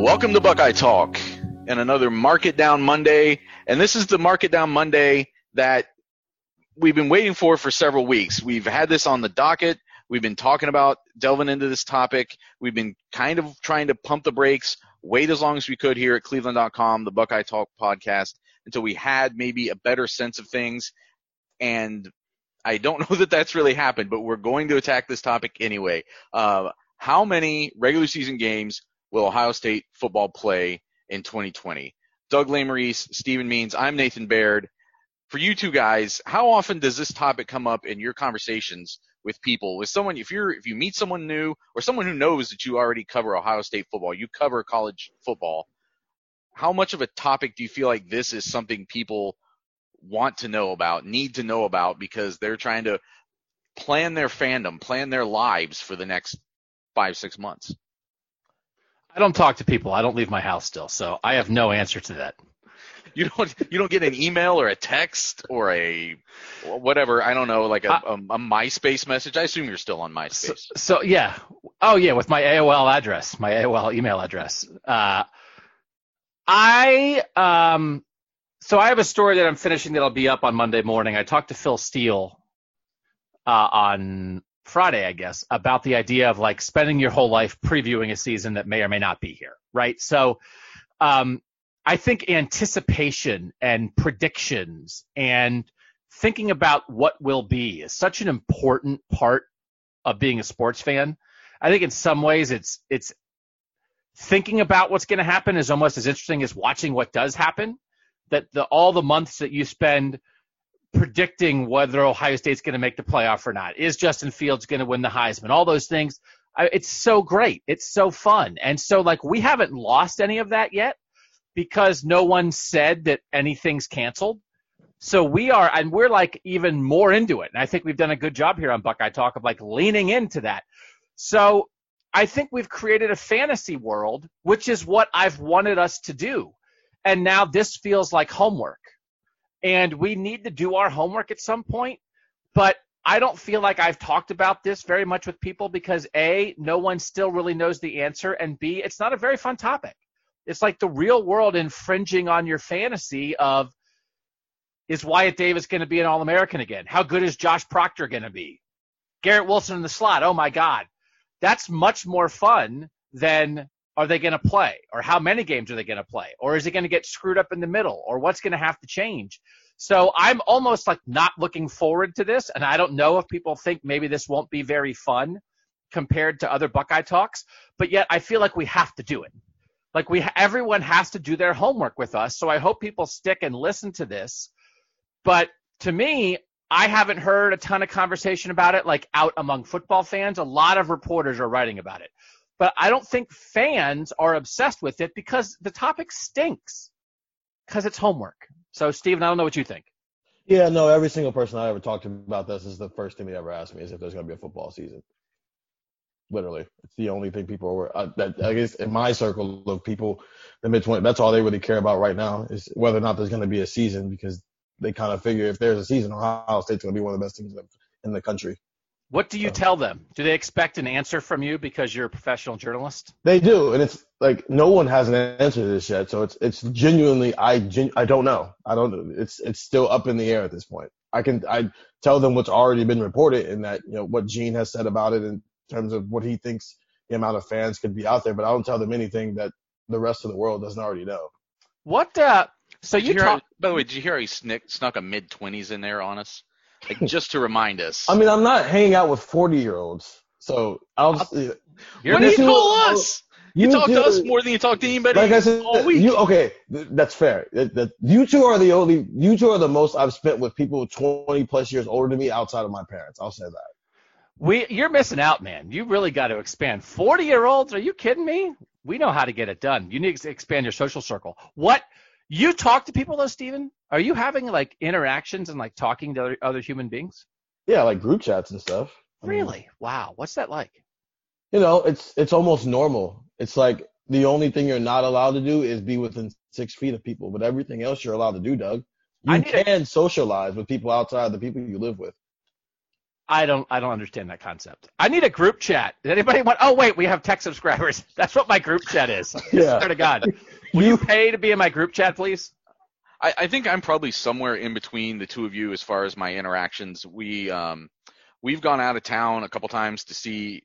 Welcome to Buckeye Talk and another Market Down Monday. And this is the Market Down Monday that we've been waiting for for several weeks. We've had this on the docket. We've been talking about delving into this topic. We've been kind of trying to pump the brakes, wait as long as we could here at cleveland.com, the Buckeye Talk podcast, until we had maybe a better sense of things. And I don't know that that's really happened, but we're going to attack this topic anyway. Uh, how many regular season games will Ohio State football play in 2020? Doug Lesmerises, Stephen Means, I'm Nathan Baird. For you two guys, how often does this topic come up in your conversations with people? With someone, if you're if you meet someone new or someone who knows that you already cover Ohio State football, you cover college football, how much of a topic do you feel like this is something people want to know about, need to know about because they're trying to plan their fandom, plan their lives for the next five, six months? I don't talk to people. I don't leave my house still, so I have no answer to that. You don't you don't get an email or a text or a whatever I don't know like a, a, a MySpace message. I assume you're still on MySpace. So, so yeah, oh yeah, with my AOL address, my AOL email address. Uh, I um, so I have a story that I'm finishing that'll be up on Monday morning. I talked to Phil Steele uh, on Friday, I guess, about the idea of like spending your whole life previewing a season that may or may not be here, right? So, um, I think anticipation and predictions and thinking about what will be is such an important part of being a sports fan. I think in some ways it's it's thinking about what's going to happen is almost as interesting as watching what does happen. That the all the months that you spend predicting whether Ohio State's going to make the playoff or not. Is Justin Fields going to win the Heisman? All those things. It's so great. It's so fun. And so like we haven't lost any of that yet because no one said that anything's canceled. So we are, and we're like even more into it. And I think we've done a good job here on Buckeye Talk of like leaning into that. So I think we've created a fantasy world, which is what I've wanted us to do. And now this feels like homework and we need to do our homework at some point. But I don't feel like I've talked about this very much with people because A, no one still really knows the answer, and B, it's not a very fun topic. It's like the real world infringing on your fantasy of is Wyatt Davis going to be an All American again? How good is Josh Proctor going to be? Garrett Wilson in the slot. Oh my God. That's much more fun than are they going to play? Or how many games are they going to play? Or is it going to get screwed up in the middle? Or what's going to have to change? So I'm almost like not looking forward to this. And I don't know if people think maybe this won't be very fun compared to other Buckeye talks, but yet I feel like we have to do it. Like we, everyone has to do their homework with us. So I hope people stick and listen to this. But to me, I haven't heard a ton of conversation about it, like out among football fans. A lot of reporters are writing about it but I don't think fans are obsessed with it because the topic stinks because it's homework. So, Steven, I don't know what you think. Yeah, no, every single person I ever talked to about this is the first thing they ever asked me is if there's going to be a football season. Literally, it's the only thing people are. Uh, that I guess in my circle of people, the mid 20, that's all they really care about right now is whether or not there's going to be a season because they kind of figure if there's a season, Ohio State's going to be one of the best teams in the country. What do you tell them? Do they expect an answer from you because you're a professional journalist? They do, and it's like no one has an answer to this yet. So it's it's genuinely I gen, I don't know. I don't. It's it's still up in the air at this point. I can I tell them what's already been reported and that you know what Gene has said about it in terms of what he thinks the amount of fans could be out there, but I don't tell them anything that the rest of the world doesn't already know. What? Uh, so you, you talk. by the way, did you hear how he snick, snuck a mid twenties in there on us? Like just to remind us. I mean, I'm not hanging out with 40 year olds, so I'll. Just, You're what do you call us? You, you talk to us more than you talk to anybody. Like I said, all week. You, okay, that's fair. That, that, you two are the only, you two are the most I've spent with people 20 plus years older than me outside of my parents. I'll say that. We, you're missing out, man. You really got to expand. 40 year olds? Are you kidding me? We know how to get it done. You need to expand your social circle. What? You talk to people though, Steven? Are you having like interactions and like talking to other, other human beings? Yeah, like group chats and stuff. Really? I mean, wow. What's that like? You know, it's it's almost normal. It's like the only thing you're not allowed to do is be within six feet of people, but everything else you're allowed to do, Doug. You can a, socialize with people outside the people you live with. I don't I don't understand that concept. I need a group chat. Does anybody want oh wait, we have tech subscribers. That's what my group chat is. Yeah. Swear to God. Will you pay to be in my group chat, please? I, I think I'm probably somewhere in between the two of you as far as my interactions. We um we've gone out of town a couple times to see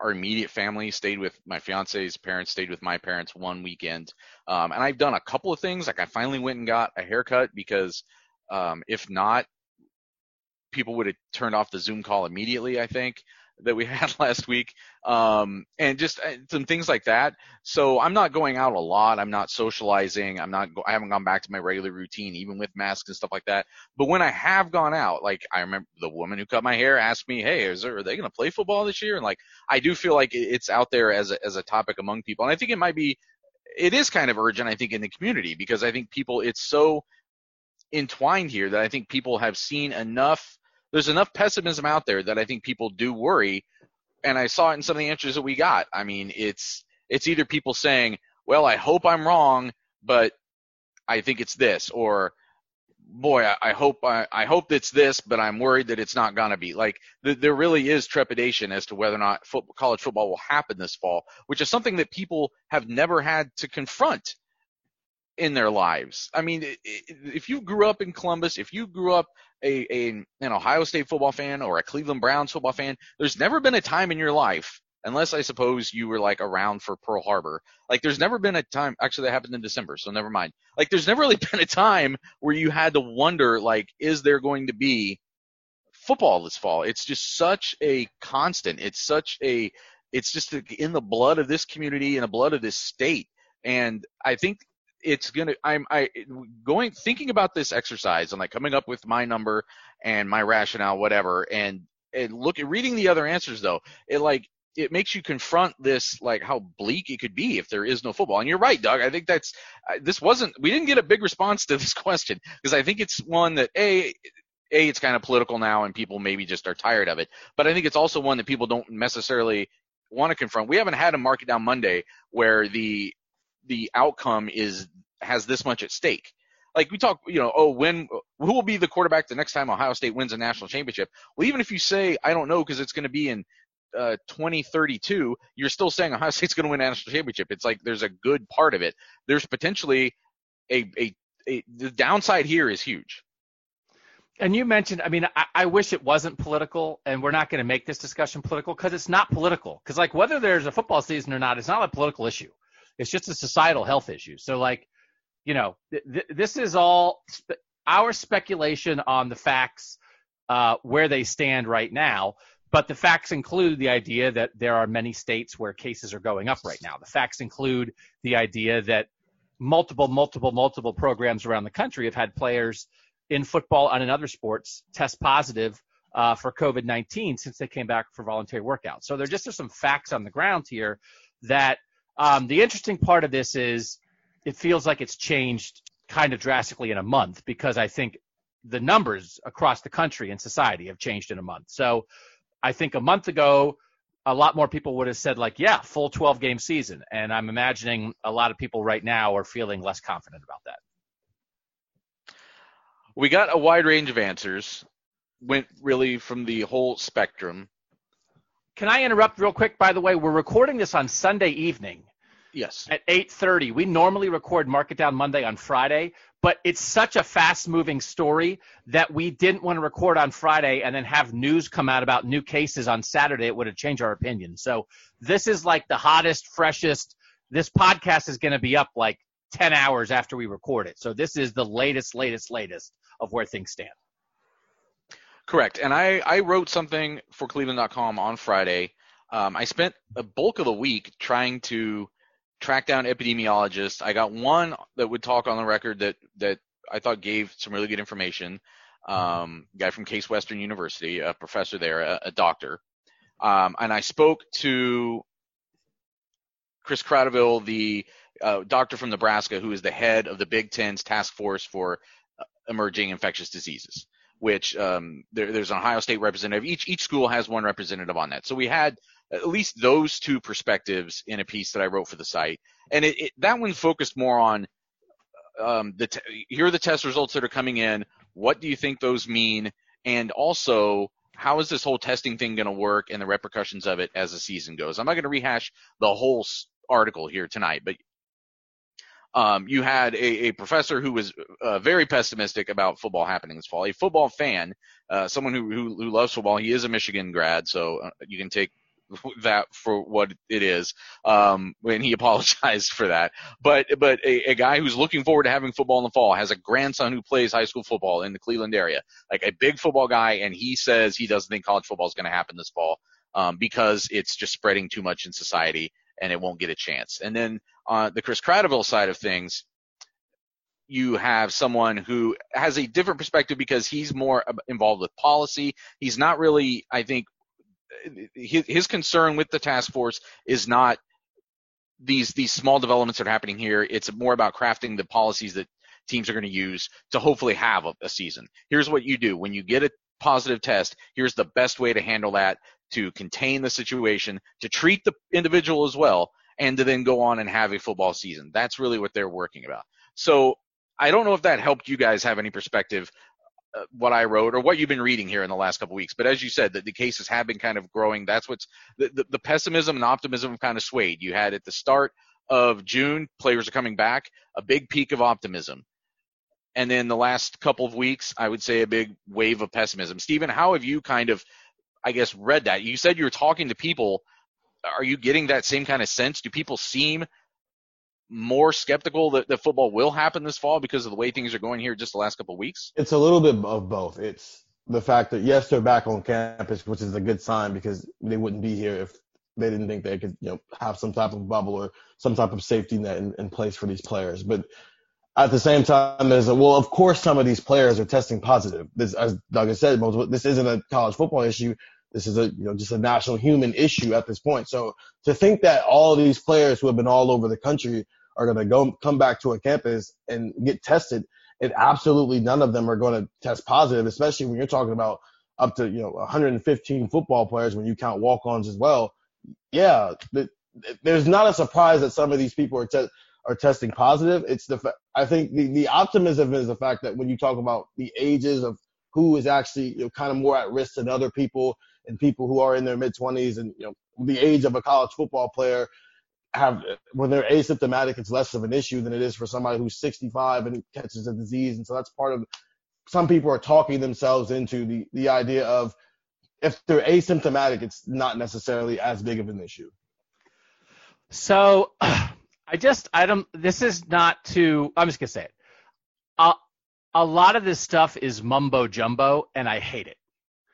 our immediate family stayed with my fiance's parents stayed with my parents one weekend. Um, and i've done a couple of things. Like i finally went and got a haircut because um, if not people would have turned off the zoom call immediately i think that we had last week, um, and just uh, some things like that. So I'm not going out a lot. I'm not socializing. I'm not. Go- I haven't gone back to my regular routine, even with masks and stuff like that. But when I have gone out, like I remember the woman who cut my hair asked me, "Hey, is there, are they going to play football this year?" And like I do feel like it's out there as a, as a topic among people, and I think it might be. It is kind of urgent, I think, in the community because I think people. It's so entwined here that I think people have seen enough there's enough pessimism out there that I think people do worry. And I saw it in some of the answers that we got. I mean, it's it's either people saying, "Well, I hope I'm wrong, but I think it's this," or boy, I, I hope I, I, hope it's this, but I'm worried that it's not gonna be. Like th- there really is trepidation as to whether or not football, college football will happen this fall, which is something that people have never had to confront in their lives. I mean, if you grew up in Columbus, if you grew up a, a an Ohio State football fan or a Cleveland Browns football fan, there's never been a time in your life, unless I suppose you were like around for Pearl Harbor. Like there's never been a time. Actually, that happened in December, so never mind. Like there's never really been a time where you had to wonder, like, is there going to be football this fall? It's just such a constant. It's such a it's just in the blood of this community and the blood of this state. And I think it's gonna i'm i going thinking about this exercise and like coming up with my number and my rationale whatever and and look at reading the other answers though it like it makes you confront this like how bleak it could be if there is no football. And you're right doug. I think that's this wasn't we didn't get a big response to this question because i think it's one that a a it's kind of political now and people maybe just are tired of it but i think it's also one that people don't necessarily want to confront. We haven't had a market down monday where the the outcome is has this much at stake. Like we talk, you know, oh, when who will be the quarterback the next time Ohio State wins a national championship? Well, even if you say I don't know because it's going to be in uh, 2032, you're still saying Ohio State's going to win a national championship. It's like there's a good part of it. There's potentially a, a, a the downside here is huge. And you mentioned, I mean, I, I wish it wasn't political, and we're not going to make this discussion political because it's not political. Because like whether there's a football season or not, it's not a political issue. It's just a societal health issue. So like, you know, th- th- this is all spe- our speculation on the facts uh, where they stand right now. But the facts include the idea that there are many states where cases are going up right now. The facts include the idea that multiple, multiple, multiple programs around the country have had players in football and in other sports test positive uh, for COVID 19 since they came back for voluntary workouts. So there just are some facts on the ground here that um, the interesting part of this is it feels like it's changed kind of drastically in a month because I think the numbers across the country and society have changed in a month. So I think a month ago, a lot more people would have said like, yeah, full 12 game season. And I'm imagining a lot of people right now are feeling less confident about that. We got a wide range of answers, went really from the whole spectrum. Can I interrupt real quick? By the way, we're recording this on Sunday evening. Yes. At 8:30. We normally record Market Down Monday on Friday, but it's such a fast-moving story that we didn't want to record on Friday and then have news come out about new cases on Saturday. It would have changed our opinion. So this is like the hottest, freshest. This podcast is going to be up like 10 hours after we record it. So this is the latest, latest, latest of where things stand. Correct. And I, I wrote something for Cleveland.com on Friday. Um, I spent a bulk of the week trying to track down epidemiologists. I got one that would talk on the record that, that I thought gave some really good information. Um, guy from Case Western University, a professor there, a, a doctor. Um, and I spoke to Chris Kratochvil, the uh, doctor from Nebraska, who is the head of the Big Ten's task force for uh, emerging infectious diseases which um, there, there's an Ohio State representative. Each each school has one representative on that. So we had at least those two perspectives in a piece that I wrote for the site, and it, it, that one focused more on um, the t- here are the test results that are coming in. What do you think those mean? And also, how is this whole testing thing going to work and the repercussions of it as the season goes? I'm not going to rehash the whole article here tonight, but um, you had a, a, professor who was uh, very pessimistic about football happening this fall. A football fan, uh, someone who, who, who loves football. He is a Michigan grad, so uh, you can take that for what it is. Um, when he apologized for that, but but a, a guy who's looking forward to having football in the fall has a grandson who plays high school football in the Cleveland area, like a big football guy, and he says he doesn't think college football is going to happen this fall um, because it's just spreading too much in society and it won't get a chance. And then on the Chris Kratochvil side of things, you have someone who has a different perspective because he's more involved with policy. He's not really, I think, his, his concern with the task force is not these these small developments that are happening here. It's more about crafting the policies that teams are going to use to hopefully have a, a season. Here's what you do when you get a positive test. Here's the best way to handle that to contain the situation, to treat the individual as well, and to then go on and have a football season. That's really what they're working about. So I don't know if that helped you guys have any perspective uh, what I wrote or what you've been reading here in the last couple weeks. But as you said, that the cases have been kind of growing. That's what's the, the, the pessimism and optimism kind of swayed. You had at the start of June, players are coming back, a big peak of optimism. And then the last couple of weeks, I would say a big wave of pessimism. Stephen, how have you kind of, I guess, read that? You said you were talking to people are you getting that same kind of sense? Do people seem more skeptical that, that football will happen this fall because of the way things are going here just the last couple of weeks? It's a little bit of both. It's the fact that yes, they're back on campus, which is a good sign because they wouldn't be here if they didn't think they could, you know, have some type of bubble or some type of safety net in, in place for these players. But at the same time, there's a, well, of course, some of these players are testing positive. This, as Doug has said, this isn't a college football issue. This is a you know just a national human issue at this point. So to think that all these players who have been all over the country are going to go come back to a campus and get tested, and absolutely none of them are going to test positive, especially when you're talking about up to you know 115 football players when you count walk-ons as well. Yeah, there's not a surprise that some of these people are te- are testing positive. It's the fa- I think the the optimism is the fact that when you talk about the ages of who is actually you know, kind of more at risk than other people and people who are in their mid 20s and you know the age of a college football player have when they're asymptomatic it's less of an issue than it is for somebody who's 65 and catches a disease. And so that's part of some people are talking themselves into the the idea of if they're asymptomatic it's not necessarily as big of an issue. So i just i don't this is not to i'm just going to say it. Uh, a lot of this stuff is mumbo jumbo and i hate it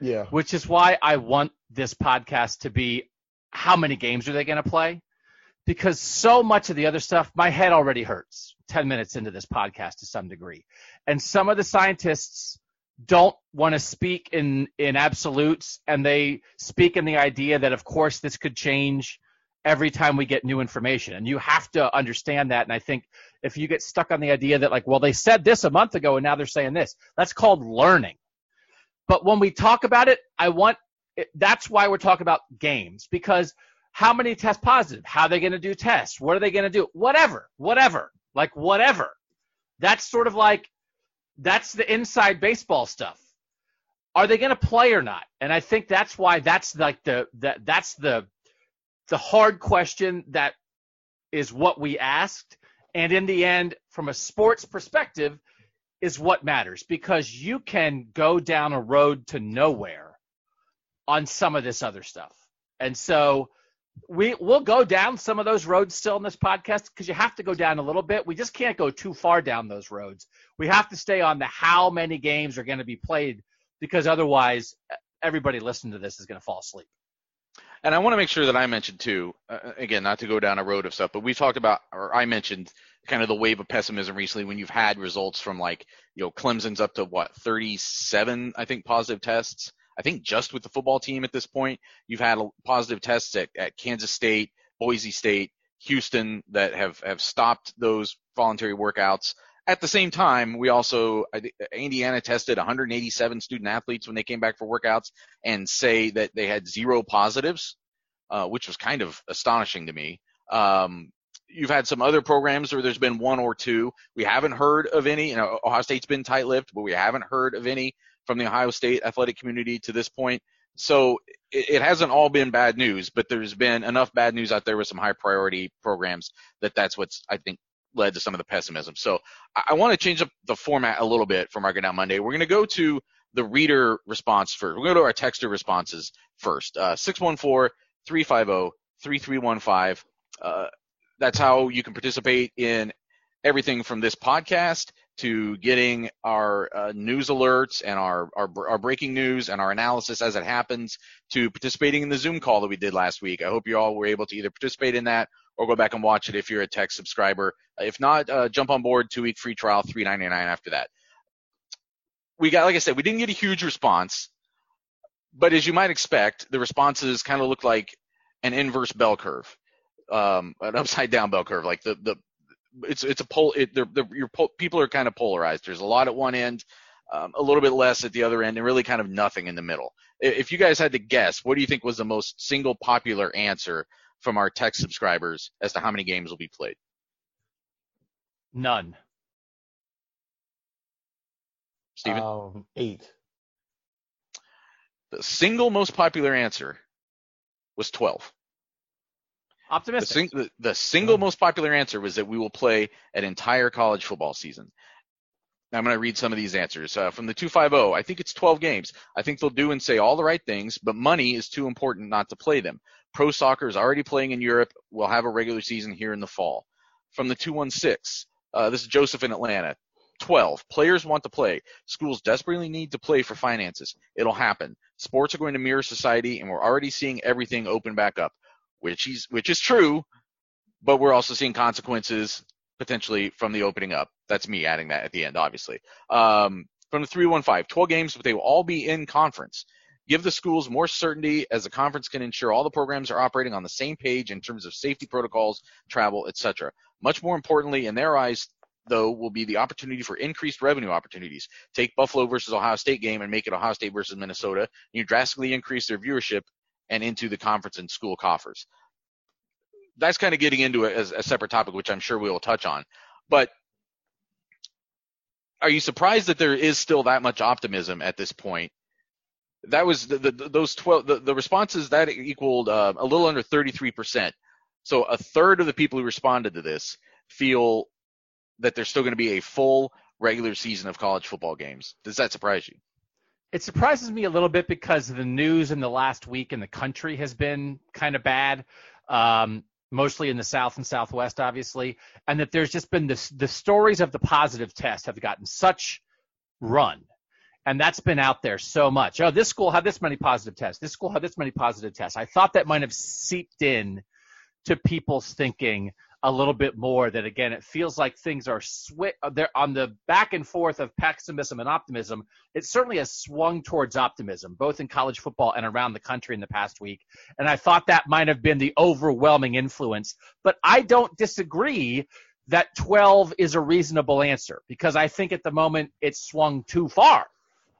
yeah. Which is why I want this podcast to be how many games are they going to play? Because so much of the other stuff, my head already hurts 10 minutes into this podcast to some degree. And some of the scientists don't want to speak in, in absolutes and they speak in the idea that, of course, this could change every time we get new information. And you have to understand that. And I think if you get stuck on the idea that, like, well, they said this a month ago and now they're saying this, that's called learning. But when we talk about it, I want that's why we're talking about games because how many test positive? How are they going to do tests? What are they going to do? Whatever, whatever, like whatever. That's sort of like that's the inside baseball stuff. Are they going to play or not? And I think that's why that's like the that that's the the hard question that is what we asked. And in the end, from a sports perspective, is what matters because you can go down a road to nowhere on some of this other stuff. And so we will go down some of those roads still in this podcast because you have to go down a little bit. We just can't go too far down those roads. We have to stay on the how many games are going to be played because otherwise everybody listening to this is going to fall asleep. And I want to make sure that I mentioned too, uh, again, not to go down a road of stuff, but we talked about, or I mentioned kind of the wave of pessimism recently when you've had results from like, you know, Clemson's up to what, 37, I think, positive tests. I think just with the football team at this point, you've had positive tests at, at Kansas State, Boise State, Houston that have, have stopped those voluntary workouts. At the same time, we also Indiana tested 187 student athletes when they came back for workouts and say that they had zero positives, uh, which was kind of astonishing to me. Um, you've had some other programs where there's been one or two. We haven't heard of any. You know, Ohio State's been tight-lipped, but we haven't heard of any from the Ohio State athletic community to this point. So it, it hasn't all been bad news, but there's been enough bad news out there with some high priority programs that that's what's I think led to some of the pessimism. So I, I want to change up the format a little bit for Market Down Monday. We're going to go to the reader response first. We're going to go to our texter responses first. Uh, 614-350-3315. Uh, that's how you can participate in everything from this podcast to getting our uh, news alerts and our, our, our breaking news and our analysis as it happens to participating in the Zoom call that we did last week. I hope you all were able to either participate in that or go back and watch it if you're a tech subscriber. If not, uh, jump on board. Two week free trial, three ninety nine after that. We got, like I said, we didn't get a huge response, but as you might expect, the responses kind of look like an inverse bell curve, um, an upside down bell curve. Like the the it's it's a pole. It, they're, they're, your people are kind of polarized. There's a lot at one end, um, a little bit less at the other end, and really kind of nothing in the middle. If you guys had to guess, what do you think was the most single popular answer from our tech subscribers as to how many games will be played? None. Steven? Um, eight. The single most popular answer was 12. Optimistic. The, sing- the, the single most popular answer was that we will play an entire college football season. Now I'm going to read some of these answers. Uh, from the 250, I think it's 12 games. I think they'll do and say all the right things, but money is too important not to play them. Pro soccer is already playing in Europe. We'll have a regular season here in the fall. From the 216, uh, this is Joseph in Atlanta. 12. Players want to play. Schools desperately need to play for finances. It'll happen. Sports are going to mirror society, and we're already seeing everything open back up which is which is true, but we're also seeing consequences potentially from the opening up. That's me adding that at the end, obviously. Um, from the 315, 12 games, but they will all be in conference. Give the schools more certainty as the conference can ensure all the programs are operating on the same page in terms of safety protocols, travel, etc. Much more importantly, in their eyes, though, will be the opportunity for increased revenue opportunities. Take Buffalo versus Ohio State game and make it Ohio State versus Minnesota. And You drastically increase their viewership and into the conference and school coffers. That's kind of getting into a, a separate topic, which I'm sure we will touch on. But are you surprised that there is still that much optimism at this point? That was the, the those 12 the, the responses that equaled uh, a little under 33%. So a third of the people who responded to this feel that there's still going to be a full regular season of college football games. Does that surprise you? It surprises me a little bit because the news in the last week in the country has been kind of bad, um, mostly in the South and Southwest, obviously, and that there's just been this, the stories of the positive test have gotten such run. And that's been out there so much. Oh, this school had this many positive tests. This school had this many positive tests. I thought that might have seeped in to people's thinking a little bit more that again it feels like things are swi- they're on the back and forth of pessimism and optimism. It certainly has swung towards optimism both in college football and around the country in the past week. And i thought that might have been the overwhelming influence. But i don't disagree that 12 is a reasonable answer because i think at the moment it's swung too far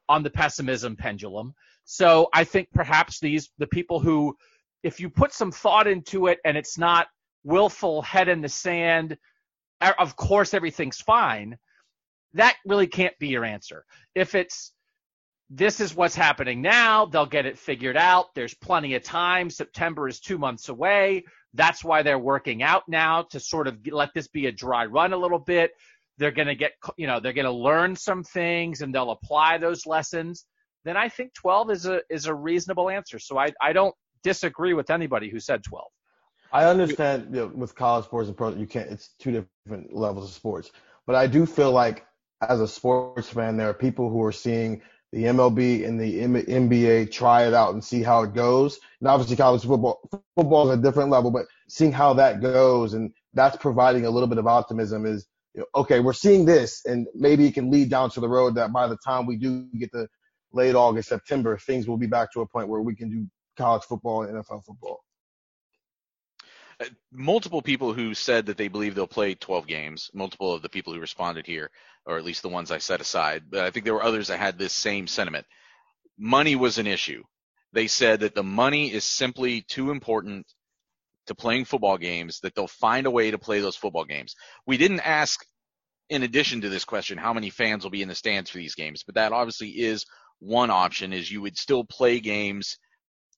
on the pessimism pendulum. So I think perhaps these the people who, if you put some thought into it and it's not willful head in the sand, of course everything's fine. That really can't be your answer. If it's this is what's happening now. They'll get it figured out. There's plenty of time. September is two months away. That's why they're working out now to sort of let this be a dry run a little bit. They're going to get, you know, they're going to learn some things and they'll apply those lessons. Then I think 12 is a is a reasonable answer. So I I don't disagree with anybody who said 12. I understand you know, with college sports and pro, you can't. It's two different levels of sports. But I do feel like as a sports fan, there are people who are seeing the MLB and the NBA try it out and see how it goes. And obviously college football, football is a different level, but seeing how that goes and that's providing a little bit of optimism is, you know, okay, we're seeing this and maybe it can lead down to the road that by the time we do get to late August, September, things will be back to a point where we can do college football and NFL football. Multiple people who said that they believe they'll play 12 games, multiple of the people who responded here, or at least the ones I set aside, but I think there were others that had this same sentiment. Money was an issue. They said that the money is simply too important to playing football games, that they'll find a way to play those football games. We didn't ask, in addition to this question, how many fans will be in the stands for these games, but that obviously is one option is you would still play games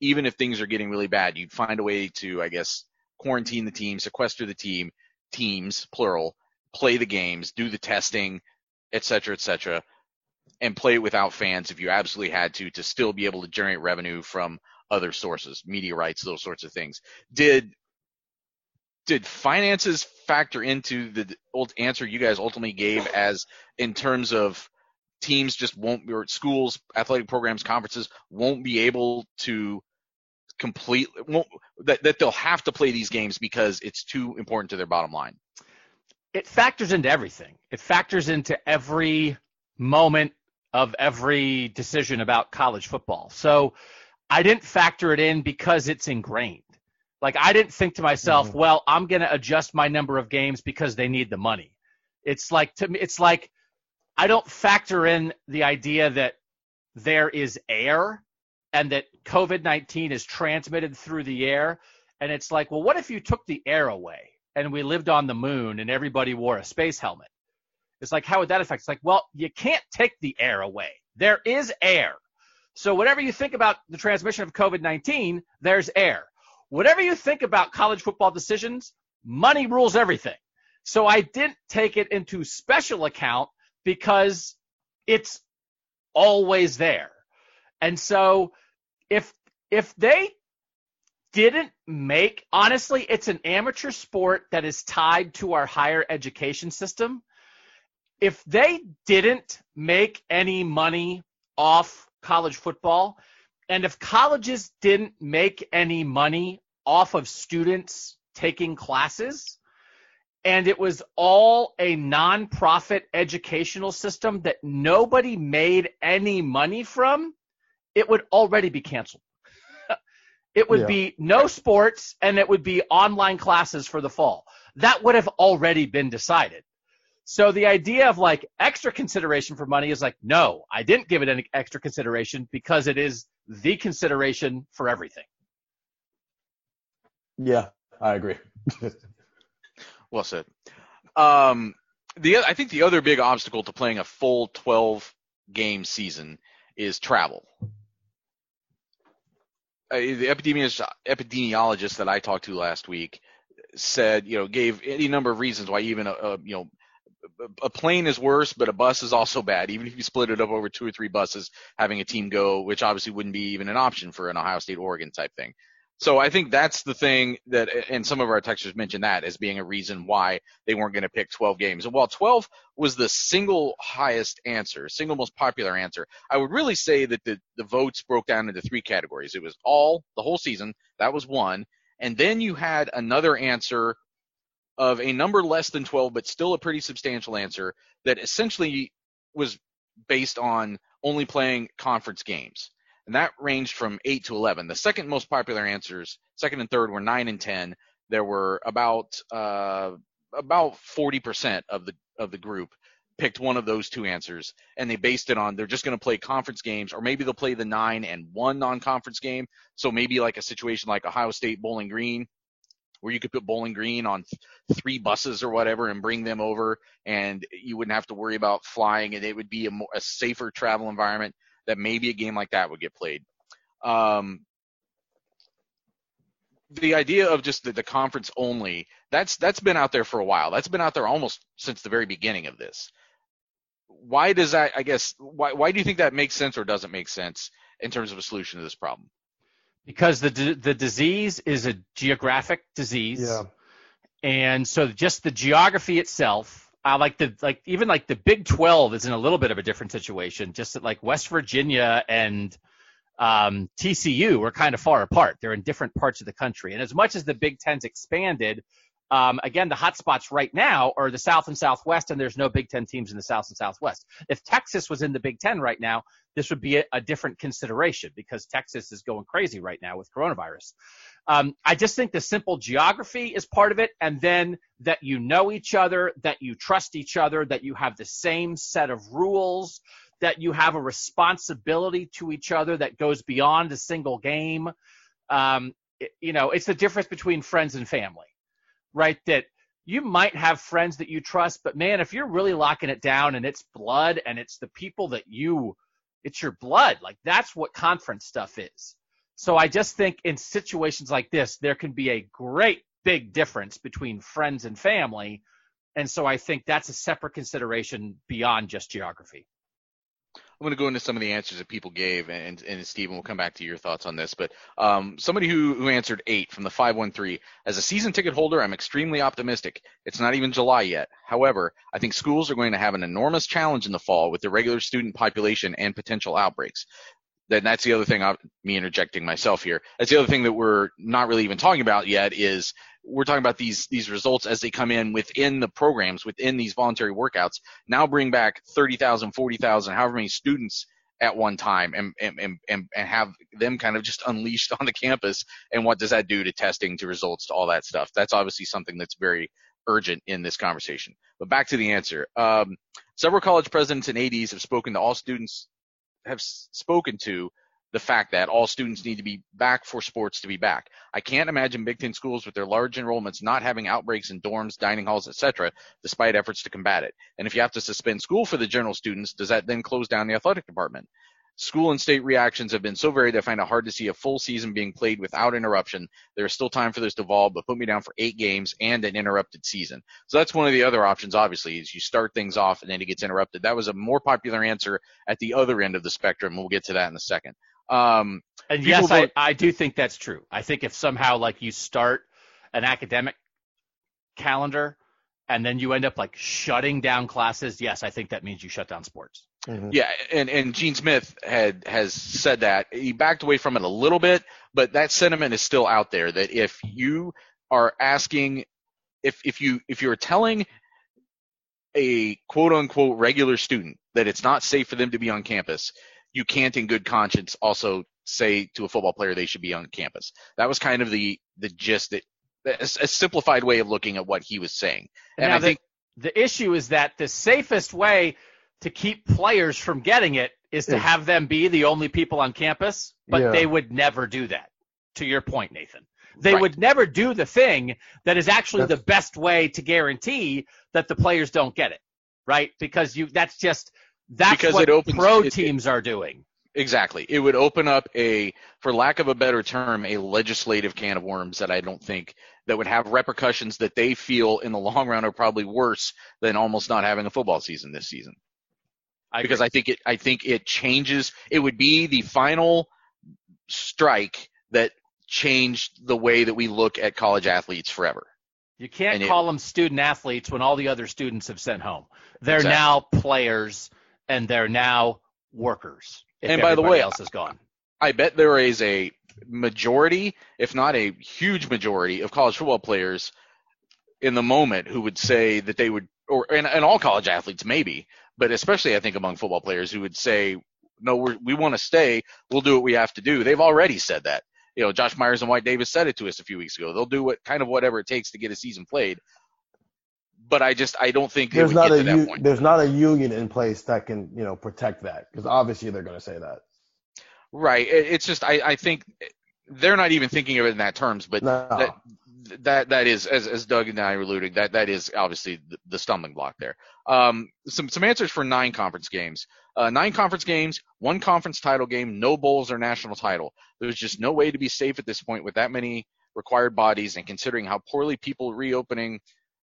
even if things are getting really bad. You'd find a way to, I guess, quarantine the team, sequester the team, teams, plural, play the games, do the testing, et cetera, et cetera, and play it without fans if you absolutely had to, to still be able to generate revenue from other sources, media rights, those sorts of things. Did did finances factor into the old answer you guys ultimately gave as in terms of teams just won't or schools athletic programs conferences won't be able to complete won't, that, that they'll have to play these games because it's too important to their bottom line. It factors into everything. It factors into every moment of every decision about college football. So i didn't factor it in because it's ingrained. Like i didn't think to myself mm-hmm. well i'm going to adjust my number of games because they need the money. It's like to me it's like i don't factor in the idea that there is air and that COVID 19 is transmitted through the air. And it's like, well, what if you took the air away and we lived on the moon and everybody wore a space helmet? It's like, how would that affect? It's like, well, you can't take the air away. There is air. So whatever you think about the transmission of COVID 19, there's air. Whatever you think about college football decisions, money rules everything. So I didn't take it into special account because it's always there. And so if if they didn't make honestly it's an amateur sport that is tied to our higher education system. If they didn't make any money off college football and if colleges didn't make any money off of students taking classes and it was all a nonprofit educational system that nobody made any money from it would already be canceled. it would yeah. be no sports and it would be online classes for the fall. That would have already been decided. So the idea of like extra consideration for money is like, no, I didn't give it any extra consideration because it is the consideration for everything. Yeah, I agree. well said. Um, the I think the other big obstacle to playing a full 12 game season is travel uh, the epidemiologist that I talked to last week said, you know, gave any number of reasons why even a, a you know a plane is worse, but a bus is also bad. Even if you split it up over two or three buses, having a team go, which obviously wouldn't be even an option for an Ohio State Oregon type thing. So I think that's the thing that, and some of our texters mentioned that as being a reason why they weren't going to pick 12 games. And while 12 was the single highest answer, single most popular answer, I would really say that the, the votes broke down into three categories. It was all, the whole season, that was one. And then you had another answer of a number less than 12, but still a pretty substantial answer that essentially was based on only playing conference games and that ranged from 8 to 11. The second most popular answers, second and third, were 9 and 10. There were about uh, about 40% of the of the group picked one of those two answers and they based it on they're just going to play conference games or maybe they'll play the nine and one non-conference game. So maybe like a situation like Ohio State Bowling Green where you could put Bowling Green on three buses or whatever and bring them over and you wouldn't have to worry about flying and it would be a, more, a safer travel environment that maybe a game like that would get played. Um, the idea of just the, the conference only that's that's been out there for a while that's been out there almost since the very beginning of this why does that i guess why why do you think that makes sense or doesn't make sense in terms of a solution to this problem because the the disease is a geographic disease Yeah. and so just the geography itself uh, like the like even like the big 12 is in a little bit of a different situation just that like west virginia and um, TCU are kind of far apart. They're in different parts of the country. And as much as the Big Ten's expanded, um, again, the hotspots right now are the South and Southwest, and there's no Big Ten teams in the South and Southwest. If Texas was in the Big Ten right now, this would be a, a different consideration because Texas is going crazy right now with coronavirus. Um, I just think the simple geography is part of it, and then that you know each other, that you trust each other, that you have the same set of rules, that you have a responsibility to each other that goes beyond a single game. Um, it- you know, it's the difference between friends and family, right? That you might have friends that you trust, but man, if you're really locking it down and it's blood and it's the people that you, it's your blood, like that's what conference stuff is. So I just think in situations like this, there can be a great big difference between friends and family. And so I think that's a separate consideration beyond just geography. I'm going to go into some of the answers that people gave, and and Stephen, we'll come back to your thoughts on this. But um, somebody who who answered eight from the 513, as a season ticket holder, I'm extremely optimistic. It's not even July yet. However, I think schools are going to have an enormous challenge in the fall with the regular student population and potential outbreaks. Then that's the other thing. I, me interjecting myself here. That's the other thing that we're not really even talking about yet is we're talking about these these results as they come in within the programs, within these voluntary workouts. Now bring back 30,000, 40,000, however many students at one time and, and, and, and and have them kind of just unleashed on the campus. And what does that do to testing, to results, to all that stuff? That's obviously something that's very urgent in this conversation. But back to the answer. Um, several college presidents and ADs have spoken to all students, have spoken to the fact that all students need to be back for sports to be back. I can't imagine Big Ten schools with their large enrollments not having outbreaks in dorms, dining halls, etc., despite efforts to combat it. And if you have to suspend school for the general students, does that then close down the athletic department? School and state reactions have been so varied I find it hard to see a full season being played without interruption. There is still time for this to evolve, but put me down for eight games and an interrupted season. So that's one of the other options, obviously, is you start things off and then it gets interrupted. That was a more popular answer at the other end of the spectrum. We'll get to that in a second. Um, And yes, I, I do think that's true. I think if somehow like you start an academic calendar and then you end up like shutting down classes, yes, I think that means you shut down sports. Mhm. Yeah, and and Gene Smith had has said that he backed away from it a little bit, but that sentiment is still out there. That if you are asking, if if you if you're telling a quote unquote regular student that it's not safe for them to be on campus, you can't in good conscience also say to a football player they should be on campus. That was kind of the the gist that a, a simplified way of looking at what he was saying. And now I think the, the issue is that the safest way to keep players from getting it is to have them be the only people on campus, but Yeah. they would never do that. To your point, Nathan. They Right. would never do the thing that is actually That's- the best way to guarantee that the players don't get it, right? Because you that's just that's Because what it opens- pro it- teams are doing. Exactly. It would open up a, for lack of a better term, a legislative can of worms that I don't think that would have repercussions that they feel in the long run are probably worse than almost not having a football season this season. I because. I think it, I think it changes. It would be the final strike that changed the way that we look at college athletes forever. You can't And it- call them student athletes when all the other students have sent home. They're Exactly. now players and they're now workers. And by the way, else is gone. I bet there is a majority, if not a huge majority, of college football players in the moment who would say that they would, or and, and all college athletes maybe, but especially I think among football players who would say, no, we're, we want to stay. We'll do what we have to do. They've already said that. You know, Josh Myers and Wyatt Davis said it to us a few weeks ago. They'll do what kind of whatever it takes to get a season played. but I just I don't think there's not get a u- point. there's not a union in place that can you know protect that because obviously they're going to say that. Right. It's just I, I think they're not even thinking of it in that terms, but No. that that that is as as Doug and I were alluding that that is obviously the, the stumbling block there. Um, some some answers for nine conference games. Uh, nine conference games, one conference title game, no bowls or national title. There's just no way to be safe at this point with that many required bodies, and considering how poorly people reopening,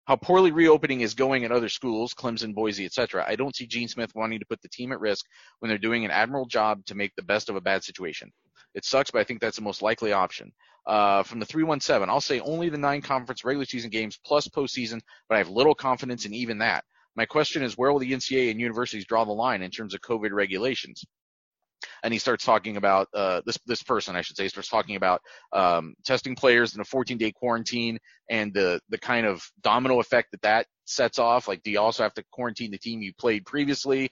how poorly reopening is going at other schools, Clemson, Boise, etc. I don't see Gene Smith wanting to put the team at risk when they're doing an admirable job to make the best of a bad situation. It sucks, but I think that's the most likely option. Uh, from the 317, I'll say only the nine conference regular season games plus postseason, but I have little confidence in even that. My question is, where will the NCAA and universities draw the line in terms of COVID regulations? And he starts talking about uh, this this person, I should say, starts talking about um, testing players in a 14 day quarantine and the the kind of domino effect that that sets off. Like, do you also have to quarantine the team you played previously?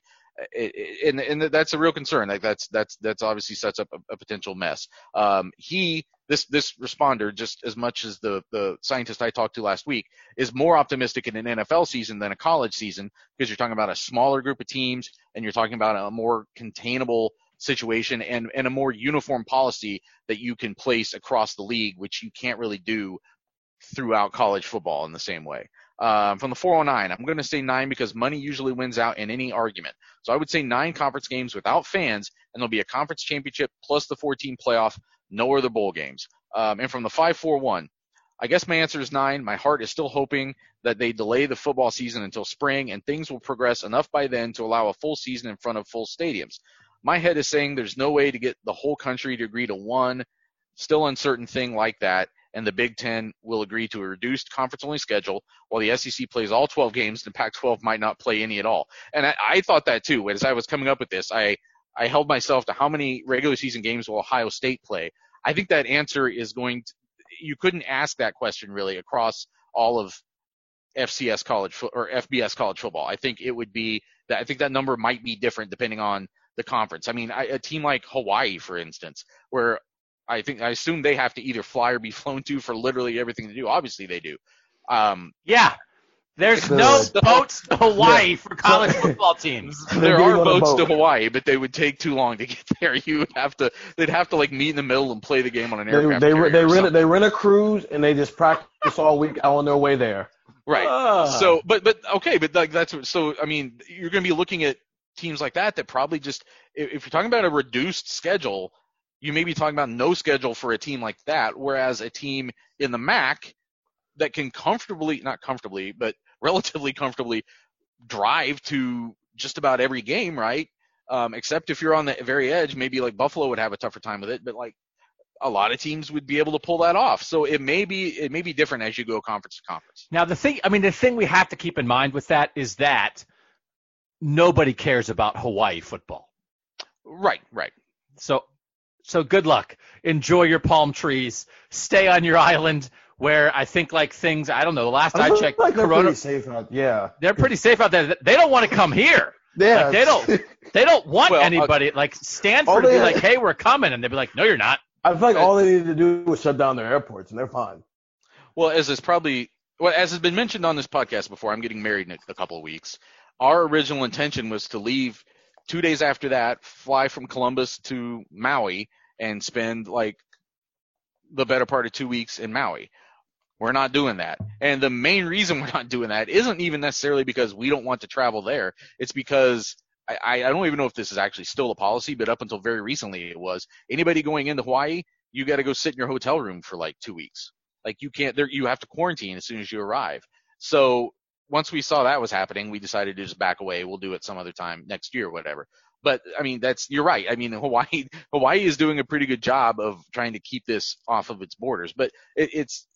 And, and that's a real concern. Like that's that's that's obviously sets up a, a potential mess. Um, he this this responder just as much as the the scientist I talked to last week is more optimistic in an NFL season than a college season because you're talking about a smaller group of teams and you're talking about a more containable situation and and a more uniform policy that you can place across the league, which you can't really do throughout college football in the same way. Um, from the 409, I'm going to say nine because money usually wins out in any argument. So I would say nine conference games without fans, and there'll be a conference championship plus the 14 playoff, no other bowl games. Um, and from the 541, I guess my answer is nine. My heart is still hoping that they delay the football season until spring and things will progress enough by then to allow a full season in front of full stadiums. My head is saying there's no way to get the whole country to agree to one still uncertain thing like that and the Big Ten will agree to a reduced conference only schedule while the SEC plays all 12 games. and The Pac 12 might not play any at all. And I, I thought that too. As I was coming up with this, I, I held myself to how many regular season games will Ohio State play. I think that answer is going to, you couldn't ask that question really across all of FCS college or FBS college football. I think it would be that I think that number might be different depending on the conference. I mean, I, a team like Hawaii, for instance, where I think I assume they have to either fly or be flown to for literally everything to do. Obviously, they do. Um, Yeah. There's The- no the- boats to Hawaii for college football teams. There are on a boats to. Hawaii, but they would take too long to get there. You would have to. They'd have to like meet in the middle and play the game on an They aircraft. they, carrier they rent something. they rent a cruise and they just practice all week on their way there. right. Ah. So, but but okay, but like that's what- so. I mean, you're going to be looking at teams like that that probably just if, if you're talking about a reduced schedule, you may be talking about no schedule for a team like that. Whereas a team in the MAC that can comfortably, not comfortably, but relatively comfortably drive to just about every game, right? Um, except if you're on the very edge, maybe like Buffalo would have a tougher time with it, but like a lot of teams would be able to pull that off. So it may be it may be different as you go conference to conference. Now the thing, I mean, the thing we have to keep in mind with that is that nobody cares about Hawaii football. Right, right. So, so good luck. Enjoy your palm trees. Stay on your island where I think like things. I don't know. The last I, feel checked, like they're Corona, pretty safe out. Yeah, they're pretty safe out there. They don't want to come here. yeah. Like, they don't. They don't want Well, uh, anybody like Stanford all to be they- like, "Hey, we're coming," and they'd be like, "No, you're not." I feel like all they need to do was shut down their airports and they're fine. Well, as is probably well as has been mentioned on this podcast before, I'm getting married in a, a couple of weeks. Our original intention was to leave two days after that, fly from Columbus to Maui, and spend like the better part of two weeks in Maui. We're not doing that. And the main reason we're not doing that isn't even necessarily because we don't want to travel there. It's because I, I don't even know if this is actually still a policy, but up until very recently it was. Anybody going into Hawaii, you got to go sit in your hotel room for like two weeks. Like you can't there you have to quarantine as soon as you arrive. So once we saw that was happening, we decided to just back away. We'll do it some other time next year or whatever. But I mean, that's you're right. I mean, Hawaii Hawaii is doing a pretty good job of trying to keep this off of its borders. But it, it's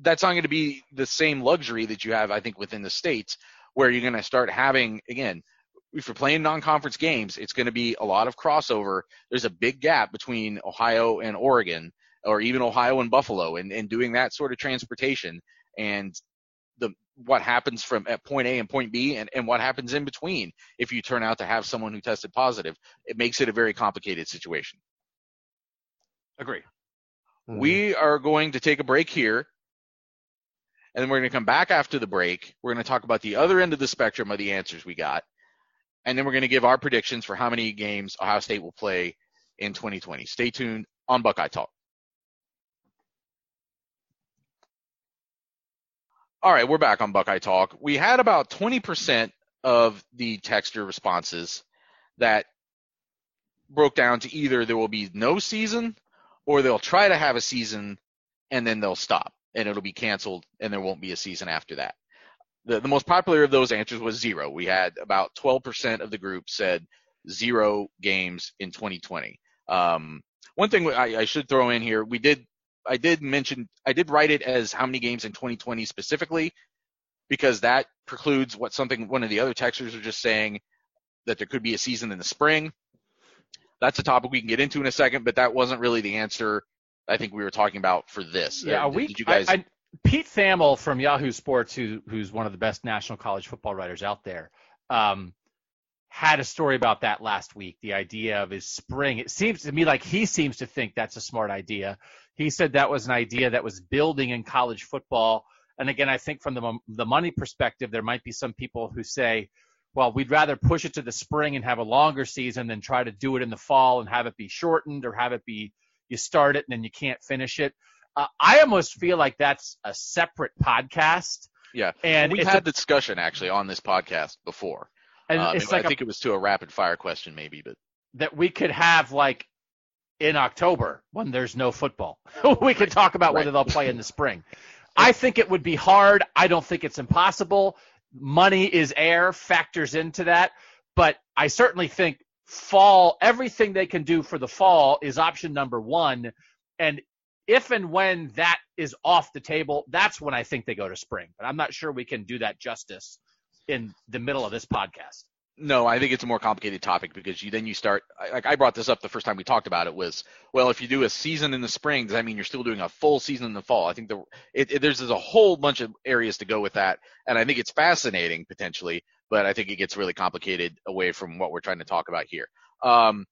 that's not going to be the same luxury that you have, I think, within the states, where you're going to start having again. If you're playing non-conference games, it's going to be a lot of crossover. There's a big gap between Ohio and Oregon, or even Ohio and Buffalo, and, and doing that sort of transportation and what happens from at point A and point B, and, and what happens in between if you turn out to have someone who tested positive. It makes it a very complicated situation. Agree. Mhm. We are going to take a break here. And then we're going to come back after the break. We're going to talk about the other end of the spectrum of the answers we got. And then we're going to give our predictions for how many games Ohio State will play in 2020. Stay tuned on Buckeye Talk. All right, we're back on Buckeye Talk. We had about 20% of the texture responses that broke down to either there will be no season or they'll try to have a season and then they'll stop and it'll be canceled and there won't be a season after that. The, the most popular of those answers was zero. We had about 12% of the group said zero games in 2020. Um, one thing I, I should throw in here, we did, I did mention, I did write it as how many games in 2020 specifically, because that precludes what something one of the other texters are just saying that there could be a season in the spring. That's a topic we can get into in a second, but that wasn't really the answer I think we were talking about for this. Yeah, uh, we. Did you guys? I, I, Pete Thamel from Yahoo Sports, who who's one of the best national college football writers out there, um, had a story about that last week. The idea of his spring. It seems to me like he seems to think that's a smart idea. He said that was an idea that was building in college football. And again, I think from the the money perspective, there might be some people who say, well, we'd rather push it to the spring and have a longer season than try to do it in the fall and have it be shortened or have it be you start it and then you can't finish it. Uh, I almost feel like that's a separate podcast. yeah, And we've had a- discussion actually on this podcast before. And Um, it's I like a, think it was to a rapid fire question maybe, but that we could have like in October when there's no football. we can talk about whether they'll play in the spring. I think it would be hard. I don't think it's impossible. Money is air factors into that, but I certainly think fall everything they can do for the fall is option number 1 and if and when that is off the table, that's when I think they go to spring. But I'm not sure we can do that justice in the middle of this podcast. No, I think it's a more complicated topic because you then you start like I brought this up the first time we talked about it was well if you do a season in the spring does that mean you're still doing a full season in the fall? I think the it, it, there's, there's a whole bunch of areas to go with that and I think it's fascinating potentially, but I think it gets really complicated away from what we're trying to talk about here. Um,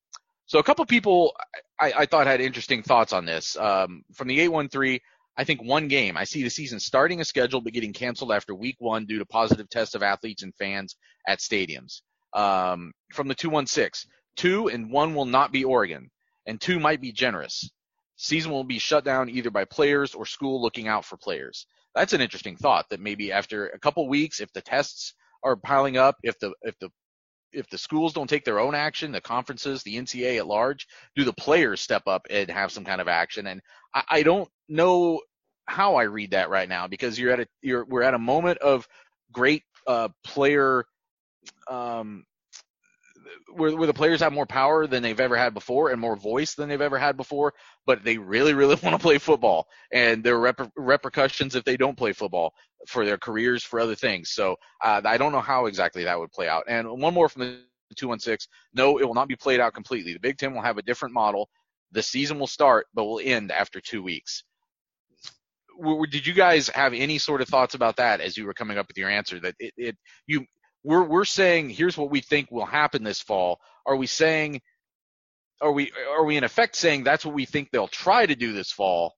so a couple people I, I thought had interesting thoughts on this. Um, from the 813, I think one game. I see the season starting a schedule but getting canceled after week one due to positive tests of athletes and fans at stadiums. Um, from the 216, two and one will not be Oregon, and two might be generous. Season will be shut down either by players or school looking out for players. That's an interesting thought that maybe after a couple weeks, if the tests are piling up, if the if the if the schools don't take their own action, the conferences, the NCAA at large, do the players step up and have some kind of action? And I, I don't know how I read that right now because you're at a you're we're at a moment of great uh, player um, where, where the players have more power than they've ever had before and more voice than they've ever had before, but they really, really want to play football. And there are reper- repercussions if they don't play football for their careers, for other things. So uh, I don't know how exactly that would play out. And one more from the 216. No, it will not be played out completely. The Big Ten will have a different model. The season will start, but will end after two weeks. Did you guys have any sort of thoughts about that as you were coming up with your answer? That it, it you we're we're saying here's what we think will happen this fall. Are we saying are we are we in effect saying that's what we think they'll try to do this fall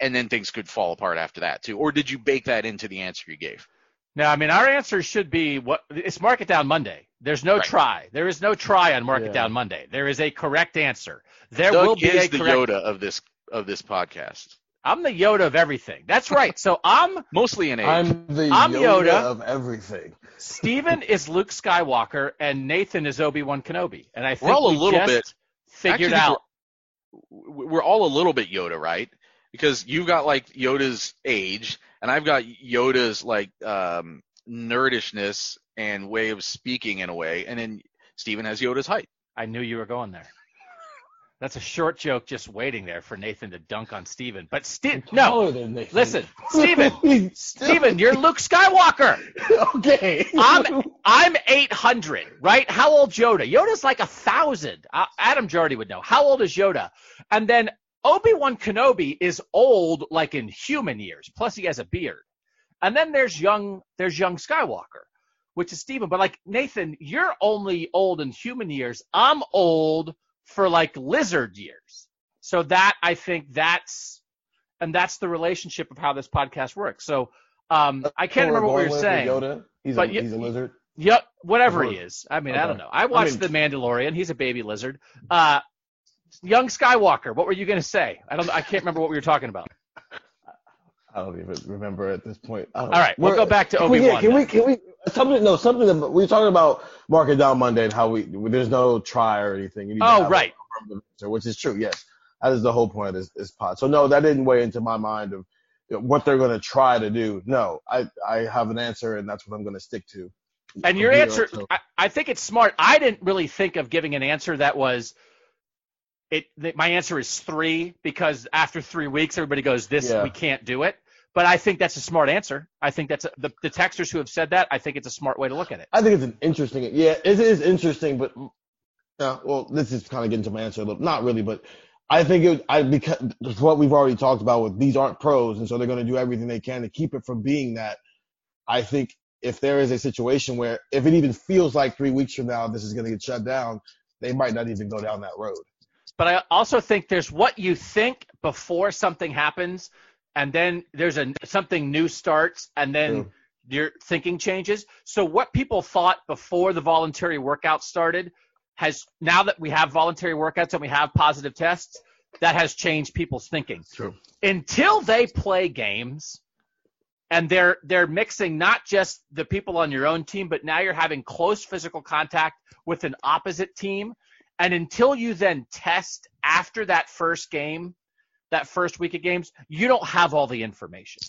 and then things could fall apart after that too? Or did you bake that into the answer you gave? No, I mean our answer should be what it's market down Monday. There's no Right. try. There is no try on market Yeah. down Monday. There is a correct answer. There Doug will be is a the correct. Yoda of this of this podcast. I'm the Yoda of everything. That's right. So I'm Mostly an age. I'm the I'm Yoda, Yoda. of everything. Steven is Luke Skywalker and Nathan is Obi Wan Kenobi. And I think We're all a we little just bit- figured out. we're we're all a little bit Yoda, right? Because you've got like Yoda's age, and I've got Yoda's like um, nerdishness and way of speaking in a way, and then Steven has Yoda's height. I knew you were going there. That's a short joke just waiting there for Nathan to dunk on Steven. But Steve, no, listen, Steven, Steven, you're Luke Skywalker. okay. I'm I'm 800, right? How old Yoda? Yoda's like a thousand. Uh, Adam Jardy would know. How old is Yoda? And then Obi Wan Kenobi is old, like in human years. Plus he has a beard. And then there's young there's young Skywalker, which is Steven. But like Nathan, you're only old in human years. I'm old for like lizard years. So that I think that's and that's the relationship of how this podcast works. So um, I can't remember what were saying. Yoda. He's, but a, he's a lizard. Yep, whatever he is. I mean, I don't know. I watched mean- The Mandalorian. He's a baby lizard. Uh, young Skywalker. What were you going to say? I don't. I can't remember what we were talking about. I don't even remember at this point. All right, we'll go back to can we- yeah, Can we? Can we? Something. No, something. That, we were talking about marking down Monday and how we there's no try or anything. You Oh, right. answer, which is true. Yes, that is the whole point of this, this pod. So no, that didn't weigh into my mind of what they're going to try to do. No, I I have an answer and that's what I'm going to stick to. And your answer, until- I, I think it's smart. I didn't really think of giving an answer that was. It. My answer is three because after three weeks, everybody goes, "This Yeah. we can't do it." But I think that's a smart answer. I think that's a, the the texters who have said that. I think it's a smart way to look at it. I think it's an interesting. Yeah, it is interesting, but yeah. Well, this is kind of getting to my answer a little. Not really, but I think it. I because what we've already talked about with these aren't pros, and so they're going to do everything they can to keep it from being that. I think if there is a situation where if it even feels like three weeks from now this is going to get shut down, they might not even go down that road. But I also think there's what you think before something happens, and then there's a something new starts, and then True. your thinking changes. So what people thought before the voluntary workout started has now that we have voluntary workouts and we have positive tests, that has changed people's thinking. True. Until they play games and they're they're mixing not just the people on your own team, but now you're having close physical contact with an opposite team. And until you then test after that first game, that first week of games, you don't have all the information.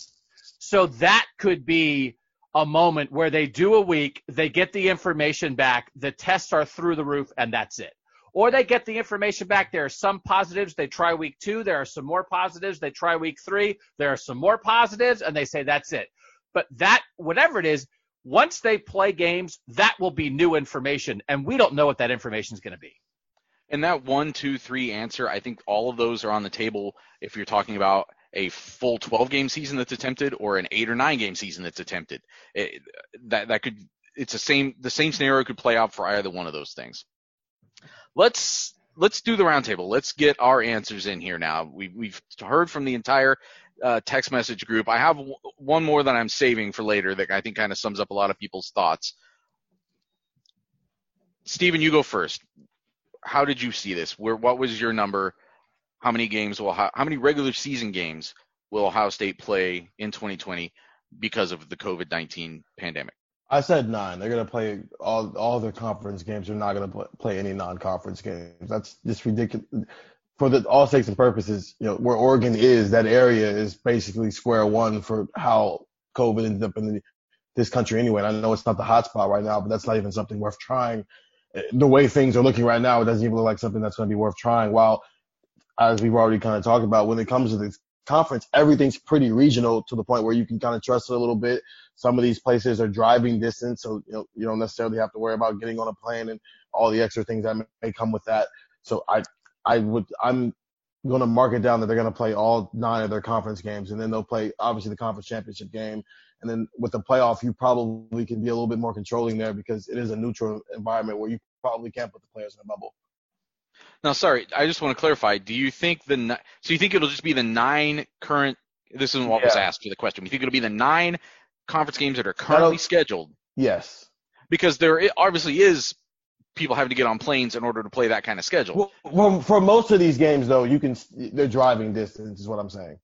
So that could be a moment where they do a week, they get the information back, the tests are through the roof, and that's it. Or they get the information back. There are some positives. They try week two. There are some more positives. They try week three. There are some more positives, and they say that's it. But that, whatever it is, once they play games, that will be new information, and we don't know what that information is going to be. And that one, two, three answer, I think all of those are on the table if you're talking about a full 12 game season that's attempted or an eight or nine game season that's attempted. It, that that could it's the same the same scenario could play out for either one of those things. Let's let's do the roundtable. Let's get our answers in here now. We we've heard from the entire uh, text message group. I have w- one more that I'm saving for later that I think kind of sums up a lot of people's thoughts. Steven, you go first how did you see this? Where what was your number? How many games will how, how many regular season games will Ohio State play in 2020 because of the COVID 19 pandemic? I said nine. They're gonna play all all their conference games. They're not gonna play, play any non-conference games. That's just ridiculous. For the all sakes and purposes, you know, where Oregon is, that area is basically square one for how COVID ended up in the, this country anyway. And I know it's not the hot spot right now, but that's not even something worth trying. The way things are looking right now, it doesn't even look like something that's going to be worth trying. While, as we've already kind of talked about, when it comes to this conference, everything's pretty regional to the point where you can kind of trust it a little bit. Some of these places are driving distance, so you know you don't necessarily have to worry about getting on a plane and all the extra things that may come with that. So I I would I'm going to mark it down that they're going to play all nine of their conference games, and then they'll play obviously the conference championship game, and then with the playoff, you probably can be a little bit more controlling there because it is a neutral environment where you probably can't put the players in a bubble. Now, sorry, I just want to clarify. Do you think the ni- so you think it'll just be the nine current? This isn't what was asked for the question. You think it'll be the nine conference games that are currently That'll- scheduled? Yes. Because there i- obviously is people having to get on planes in order to play that kind of schedule. Well, for, for most of these games though, you can they're driving distance is what I'm saying.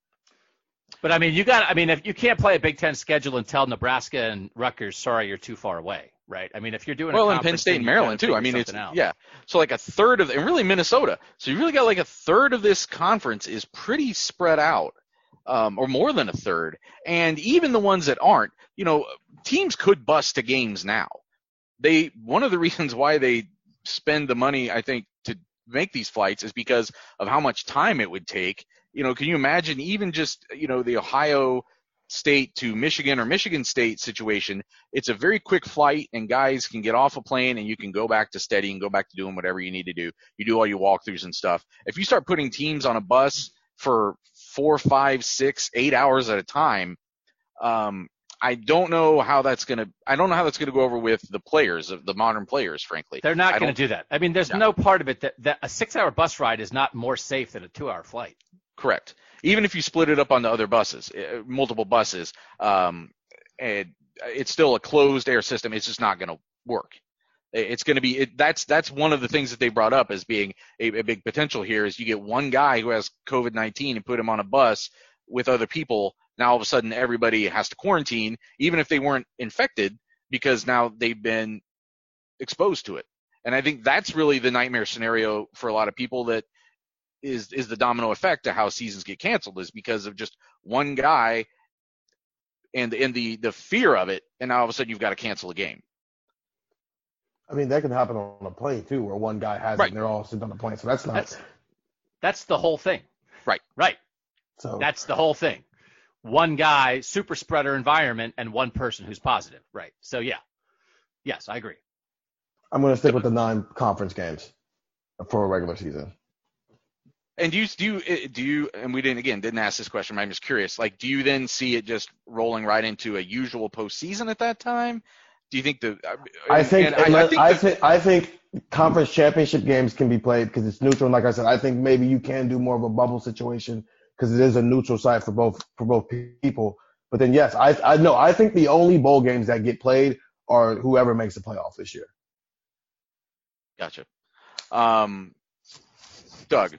But I mean, you got. I mean, if you can't play a Big Ten schedule and tell Nebraska and Rutgers, sorry, you're too far away, right? I mean, if you're doing a well, and Penn State and Maryland too. I mean, it's something out. yeah. So like a third of, and really Minnesota. So you really got like a third of this conference is pretty spread out, um, or more than a third. And even the ones that aren't, you know, teams could bust to games now. They one of the reasons why they spend the money, I think, to make these flights is because of how much time it would take. You know, can you imagine even just you know the Ohio State to Michigan or Michigan State situation? it's a very quick flight and guys can get off a plane and you can go back to steady and go back to doing whatever you need to do. You do all your walkthroughs and stuff. If you start putting teams on a bus for four, five, six, eight hours at a time, um, I don't know how that's gonna. I don't know how that's gonna go over with the players, of the modern players, frankly. They're not gonna do that. I mean, there's Yeah. no part of it that, that a six-hour bus ride is not more safe than a two-hour flight. Correct. even if you split it up onto other buses, uh, multiple buses, um, and it's still a closed air system. It's just not going to work. It's going to be it, that's that's one of the things that they brought up as being a, a big potential here is you get one guy who has COVID nineteen and put him on a bus with other people. Now all of a sudden everybody has to quarantine, even if they weren't infected, because now they've been exposed to it. And I think that's really the nightmare scenario for a lot of people that is is the domino effect to how seasons get canceled is because of just one guy and and the the fear of it, and now all of a sudden you've got to cancel a game. I mean, that can happen on a plane too, where one guy has Right. it and they're all sitting on the plane. So that's not. That's that's the whole thing. Right. Right. so That's the whole thing. One guy, super spreader environment, and one person who's positive. Right. So yeah. Yes, I agree. I'm going to stick with the nine conference games for a regular season. And do you do you eh, do you and we didn't again didn't ask this question, but I'm just curious. Like, do you then see it just rolling right into a usual postseason at that time? Do you think the? I think and I, I think, I the- think I think conference championship games can be played because it's neutral. And like I said, I think maybe you can do more of a bubble situation because it is a neutral site for both for both people. But then yes, I I know I think the only bowl games that get played are whoever makes the playoff this year. Gotcha. Um, Doug.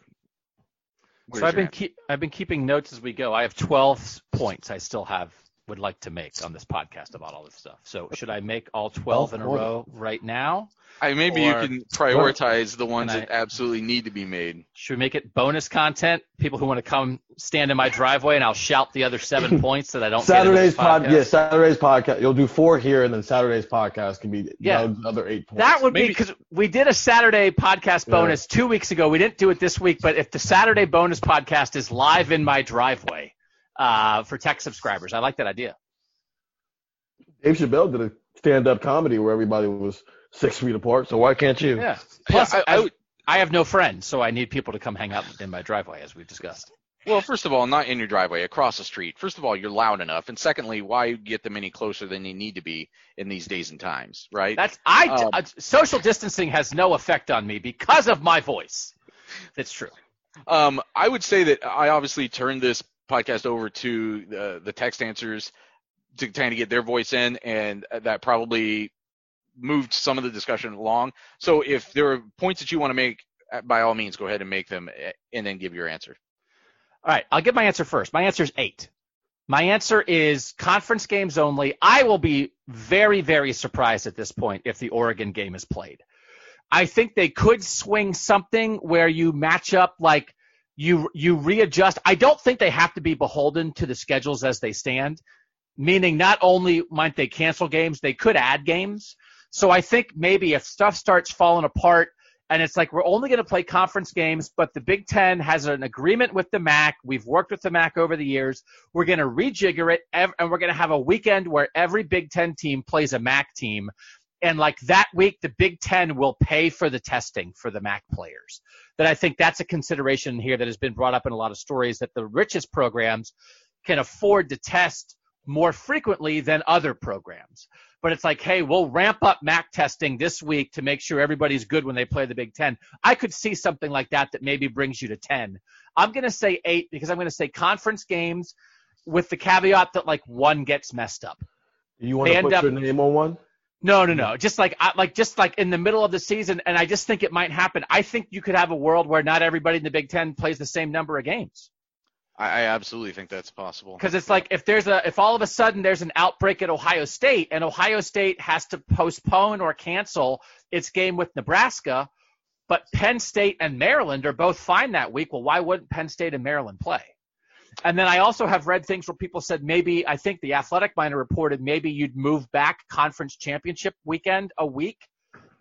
So I've been keep, I've been keeping notes as we go. I have 12 points I still have would like to make on this podcast about all this stuff. So should I make all 12 in a row right now? I maybe or- you can prioritize the ones I- that absolutely need to be made. Should we make it bonus content? People who want to come stand in my driveway and I'll shout the other seven points that I don't. get in Saturday's pod, podcast? yeah, Saturday's podcast. You'll do four here, and then Saturday's podcast can be Yeah. Doug's other eight points. That would be because we did a Saturday podcast Yeah. bonus two weeks ago. We didn't do it this week, but if the Saturday bonus podcast is live in my driveway uh, for tech subscribers, I like that idea. Dave Chappelle did a stand-up comedy where everybody was six feet apart. So why can't you? Yeah. Plus, I- I, I I have no friends, so I need people to come hang out in my driveway, as we've discussed. Well, first of all, not in your driveway, across the street. First of all, you're loud enough, and secondly, why get them any closer than they need to be in these days and times, right? That's I Um, uh, social distancing has no effect on me because of my voice. That's true. Um, I would say that I obviously turned this podcast over to the, the text answers to kind of get their voice in, and that probably moved some of the discussion along. So if there are points that you want to make, uh, by all means, go ahead and make them, uh, and then give your answer. All right, I'll give my answer first. My answer is eight. My answer is conference games only. I will be very, very surprised at this point if the Oregon game is played. I think they could swing something where you match up like you you readjust. I don't think they have to be beholden to the schedules as they stand. Meaning, not only might they cancel games, they could add games. So I think maybe if stuff starts falling apart and it's like we're only going to play conference games, but the Big Ten has an agreement with the MAC. We've worked with the MAC over the years. We're going to rejigger it, and we're going to have a weekend where every Big Ten team plays a MAC team. And like that week, the Big Ten will pay for the testing for the MAC players. That I think that's a consideration here that has been brought up in a lot of stories that the richest programs can afford to test more frequently than other programs. But it's like, hey, we'll ramp up MAC testing this week to make sure everybody's good when they play the Big Ten. I could see something like that that maybe brings you to 10. I'm going to say eight because I'm going to say conference games with the caveat that like one gets messed up. You want to put up- your name on one? No, no, no. Just like I, like just like in the middle of the season, and I just think it might happen. I think you could have a world where not everybody in the Big Ten plays the same number of games. I, I absolutely think that's possible. Because it's like if there's a if all of a sudden there's an outbreak at Ohio State and Ohio State has to postpone or cancel its game with Nebraska, but Penn State and Maryland are both fine that week. Well, why wouldn't Penn State and Maryland play? And then I also have read things where people said maybe I think the Athletic Miner reported maybe you'd move back conference championship weekend a week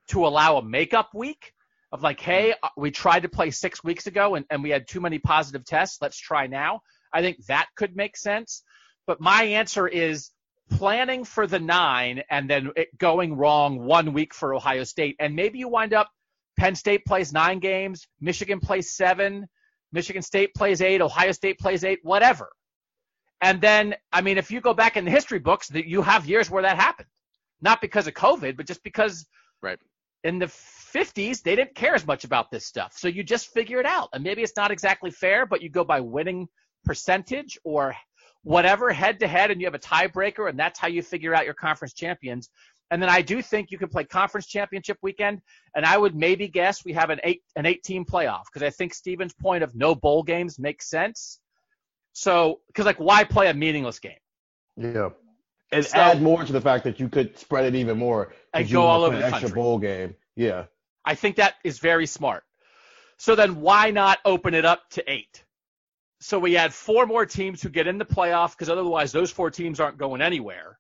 to allow a makeup week of like, hey, uh, we tried to play six weeks ago and, and we had too many positive tests. Let's try now. I think that could make sense. But my answer is planning for the nine and then it going wrong one week for Ohio State. And maybe you wind up Penn State plays nine games, Michigan plays seven, Michigan State plays eight, Ohio State plays eight, whatever. And then, I mean, if you go back in the history books, that you have years where that happened, not because of COVID, but just because Right. in the 50s they didn't care as much about this stuff. So you just figure it out. And maybe it's not exactly fair, but you go by winning percentage or whatever head to head and you have a tiebreaker and that's how you figure out your conference champions. And then I do think you can play conference championship weekend, and I would maybe guess we have an eight an eight team playoff because I think Steven's point of no bowl games makes sense. So, because like why play a meaningless game? Yeah, and So- add more to the fact that you could spread it even more And go all over an the extra country. bowl game. Yeah, I think that is very smart. So then why not open it up to eight? So we add four more teams who get in the playoff because otherwise those four teams aren't going anywhere.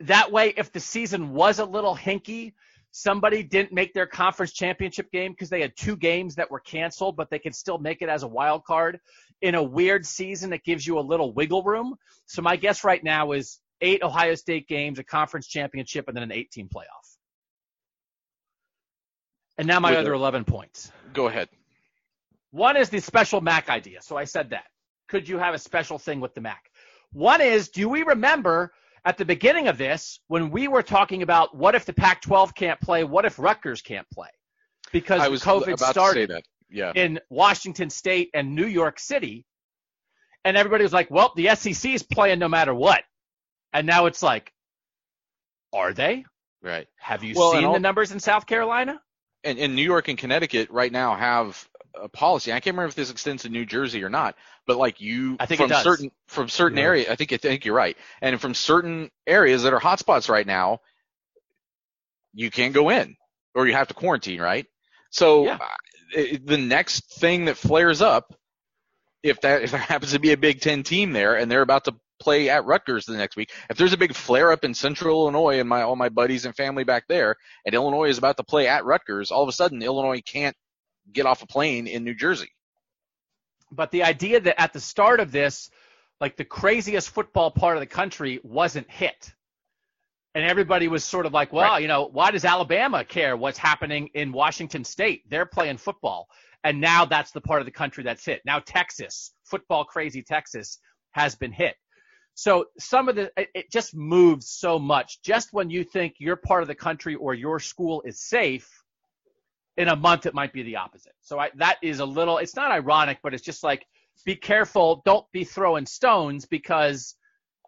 That way, if the season was a little hinky, somebody didn't make their conference championship game because they had two games that were canceled, but they could still make it as a wild card. In a weird season, it gives you a little wiggle room. So my guess right now is eight Ohio State games, a conference championship, and then an 18 playoff. And now my With other a- 11 points. Go ahead. One is the special MAC idea. So I said that. Could you have a special thing with the MAC? One is, do we remember at the beginning of this when we were talking about what if the Pac 12 can't play? What if Rutgers can't play? Because I was COVID started to say that. Yeah. in Washington State and New York City. And everybody was like, well, the SEC is playing no matter what. And now it's like, are they? Right. Have you Well, seen all- the numbers in South Carolina? and, and New York and Connecticut right now have a policy. I can't remember if this extends to New Jersey or not, but like you I think from certain from certain Yeah. areas, I think I think you're right. And from certain areas that are hotspots right now, you can't go in or you have to quarantine, right? So Yeah. uh, it- the next thing that flares up, if that if there happens to be a Big Ten team there and they're about to play at Rutgers the next week, if there's a big flare up in Central Illinois and my all my buddies and family back there, and Illinois is about to play at Rutgers, all of a sudden Illinois can't get off a plane in New Jersey. But the idea that at the start of this, like the craziest football part of the country wasn't hit. And everybody was sort of like, well, Right. you know, why does Alabama care what's happening in Washington State? They're playing football. And now that's the part of the country that's hit. Now Texas, football crazy Texas, has been hit. So some of the, it, it just moves so much. Just when you think your part of the country or your school is safe, in a month it might be the opposite. So I, that is a little, it's not ironic, but it's just like, be careful. Don't be throwing stones because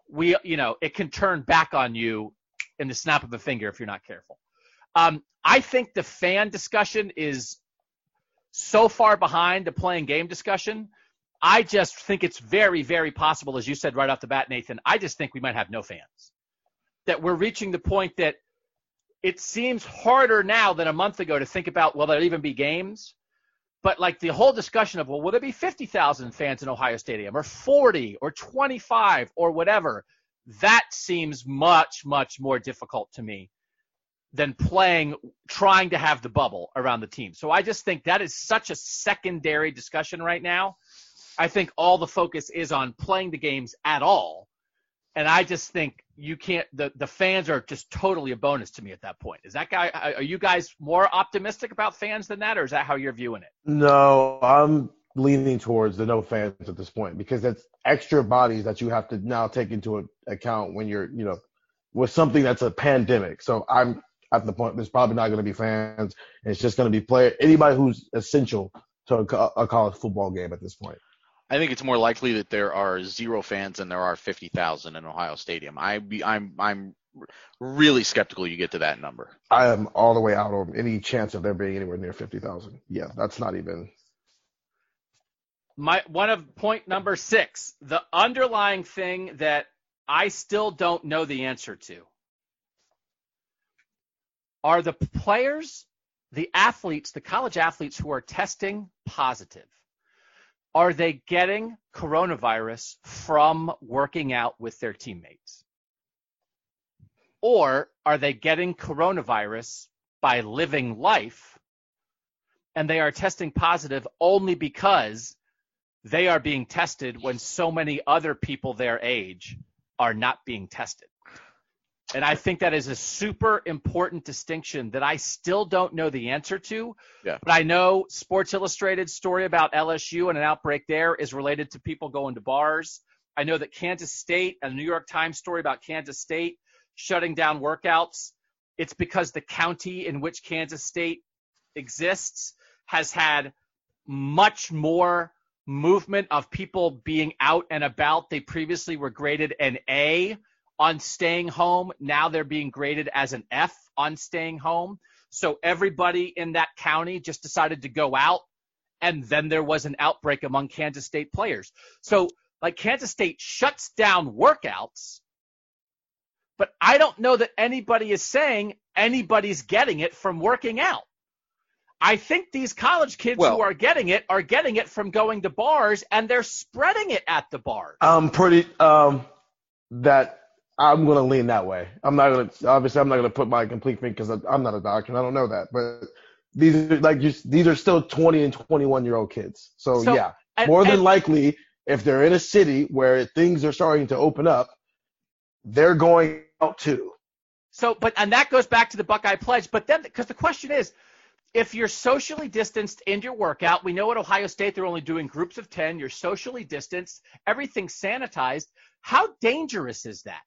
we, you know, it can turn back on you in the snap of a finger if you're not careful. Um, I think the fan discussion is so far behind the playing game discussion. I just think it's very, very possible, as you said right off the bat, Nathan. I just think we might have no fans. That we're reaching the point that it seems harder now than a month ago to think about will there even be games? But like the whole discussion of well, will there be 50,000 fans in Ohio Stadium or 40 or 25 or whatever? That seems much, much more difficult to me than playing, trying to have the bubble around the team. So I just think that is such a secondary discussion right now. I think all the focus is on playing the games at all. And I just think you can't, the, the fans are just totally a bonus to me at that point. Is that guy, are you guys more optimistic about fans than that, or is that how you're viewing it? No, I'm leaning towards the no fans at this point because that's extra bodies that you have to now take into account when you're, you know, with something that's a pandemic. So I'm at the point there's probably not going to be fans. It's just going to be player anybody who's essential to a, a college football game at this point. I think it's more likely that there are zero fans than there are 50,000 in Ohio Stadium. I be, I'm I'm really skeptical you get to that number. I am all the way out on any chance of there being anywhere near 50,000. Yeah, that's not even. my one of point number six, the underlying thing that I still don't know the answer to are the players, the athletes, the college athletes who are testing positive. Are they getting coronavirus from working out with their teammates? Or are they getting coronavirus by living life and they are testing positive only because they are being tested when so many other people their age are not being tested. And I think that is a super important distinction that I still don't know the answer to. Yeah. But I know Sports Illustrated story about LSU and an outbreak there is related to people going to bars. I know that Kansas State, a New York Times story about Kansas State shutting down workouts. It's because the county in which Kansas State exists has had much more movement of people being out and about. They previously were graded an A on staying home. Now they're being graded as an F on staying home. So everybody in that county just decided to go out. And then there was an outbreak among Kansas State players. So, like, Kansas State shuts down workouts, but I don't know that anybody is saying anybody's getting it from working out. I think these college kids Well- who are getting it are getting it from going to bars and they're spreading it at the bars. I'm pretty um that I'm gonna lean that way. I'm not gonna obviously I'm not gonna put my complete thing because I'm not a doctor and I don't know that, but these are like just these are still 20 and 21 year old kids. So, So, yeah, And- more than and- likely, if they're in a city where things are starting to open up, they're going out too. So, but and that goes back to the Buckeye pledge. But then, because the question is, if you're socially distanced in your workout, we know at Ohio State they're only doing groups of ten. You're socially distanced, everything's sanitized. How dangerous is that?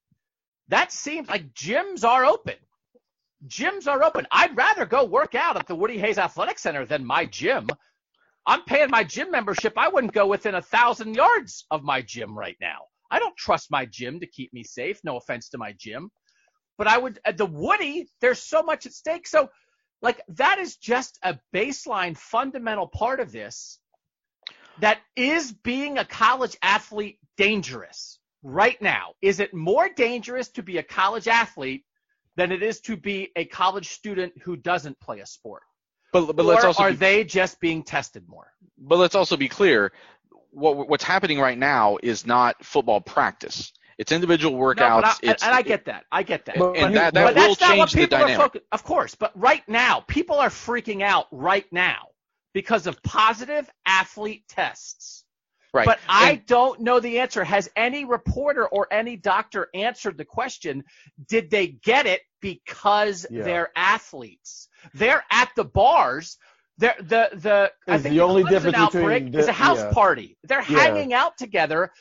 That seems like gyms are open. Gyms are open. I'd rather go work out at the Woody Hayes Athletic Center than my gym. I'm paying my gym membership. I wouldn't go within a thousand yards of my gym right now. I don't trust my gym to keep me safe. No offense to my gym but I would at the Woody, there's so much at stake. So like that is just a baseline fundamental part of this that is being a college athlete dangerous right now. Is it more dangerous to be a college athlete than it is to be a college student who doesn't play a sport? But but or let's also are be, they just being tested more? but let's also be clear. What what's happening right now is not football practice. It's individual No, but workouts. I, it's, and I get that. I get that. But- and you- that, that but will that's not what change the people are dynamic. focused. Of course, but right now, people are freaking out right now because of positive athlete tests. Right. But I And- don't know the answer. Has any reporter or any doctor answered the question? Did they get it because Yeah. they're athletes? They're at the bars. They're, the the I think the only Clemson difference outbreak between is a house yeah. party. They're Yeah. hanging out together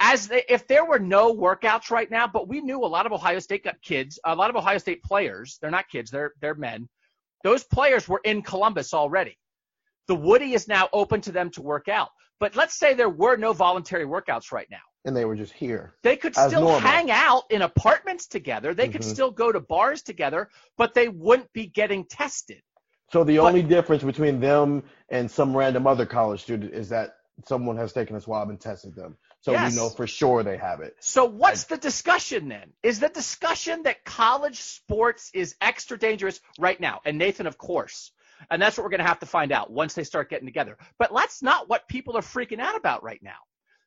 as they, if there were no workouts right now, but we knew a lot of Ohio State got kids, a lot of Ohio State players, they're not kids, they're they're men. Those players were in Columbus already. The Woody is now open to them to work out. But let's say there were no voluntary workouts right now. And they were just here. They could still normal. hang out in apartments together. They could Mhm. still go to bars together, but they wouldn't be getting tested. So the But- only difference between them and some random other college student is that someone has taken a swab and tested them. So Yes. we know for sure they have it. So what's the discussion then? Is the discussion that college sports is extra dangerous right now? And Nathan, of course. And that's what we're going to have to find out once they start getting together. But that's not what people are freaking out about right now.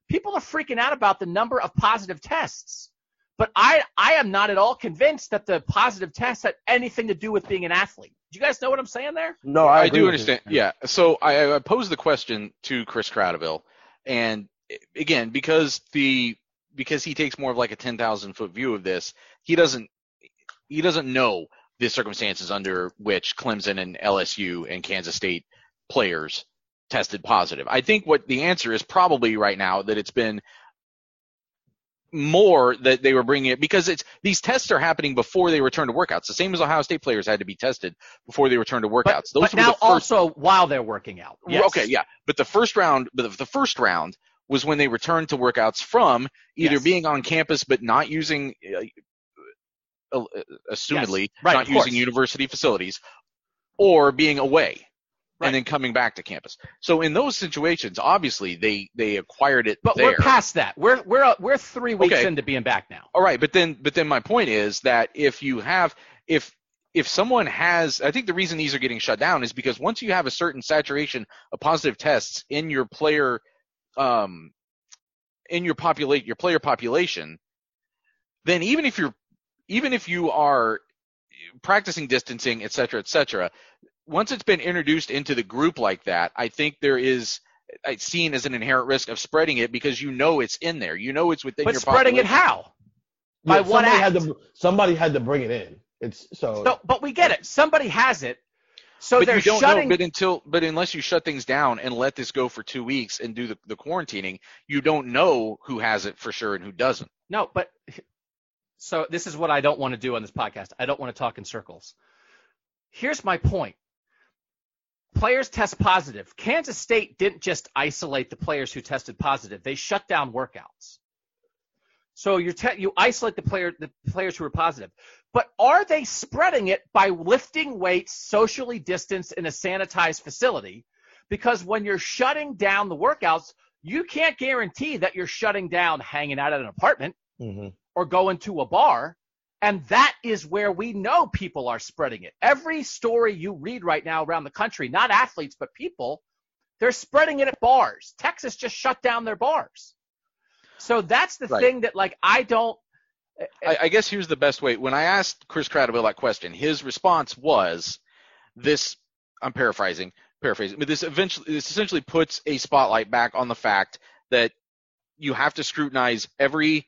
People are freaking out about the number of positive tests. But I, I am not at all convinced that the positive tests had anything to do with being an athlete. Do you guys know what I'm saying there? No, I, I, do understand. you. Yeah. So I, I posed the question to Chris Kratochvil, and again, because the because he takes more of like a ten thousand foot view of this, he doesn't he doesn't know the circumstances under which Clemson and LSU and Kansas State players tested positive. I think what the answer is probably right now that it's been more that they were bringing it because it's these tests are happening before they return to workouts. The same as Ohio State players had to be tested before they return to But, workouts. Those but were now first also while they're working out. Yes. Okay, yeah, but the first round, but the- first round was when they returned to workouts from either Yes. being on campus but not using, uh, assumedly, Yes, right, not using university facilities, or being away Right. and then coming back to campus. So in those situations, obviously they they acquired it But there. we're past that. We're we're uh, we're three weeks Okay. into being back now. All right, but then but then my point is that if you have if if someone has I think the reason these are getting shut down is because once you have a certain saturation of positive tests in your player um in your populate your player population, then even if you're even if you are practicing distancing, et cetera, et cetera, once it's been introduced into the group like that, I think there is it's seen as an inherent risk of spreading it because you know it's in there. You know it's within your. But your spreading it how? By Yeah, what somebody had to somebody had to bring it in. It's so, So, but we get it. Somebody has it. So but they're you don't shutting. know. But until, but unless you shut things down and let this go for two weeks and do the, the quarantining, you don't know who has it for sure and who doesn't. no, but so this is what I don't want to do on this podcast. I don't want to talk in circles. Here's my point. players test positive. Kansas State didn't just isolate the players who tested positive; they shut down workouts. So you te- you isolate the player the players who are positive, but are they spreading it by lifting weights socially distanced in a sanitized facility? Because when you're shutting down the workouts, you can't guarantee that you're shutting down hanging out at an apartment Mm-hmm. Or going to a bar. And that is where we know people are spreading it. Every story you read right now around the country, not athletes, but people, they're spreading it at bars. Texas just shut down their bars. So that's the Right. thing that, like, I don't. Eh, I, I guess here's the best way. When I asked Chris Kratochvil that question, his response was this. I'm paraphrasing, paraphrasing, but this eventually, this essentially puts a spotlight back on the fact that you have to scrutinize every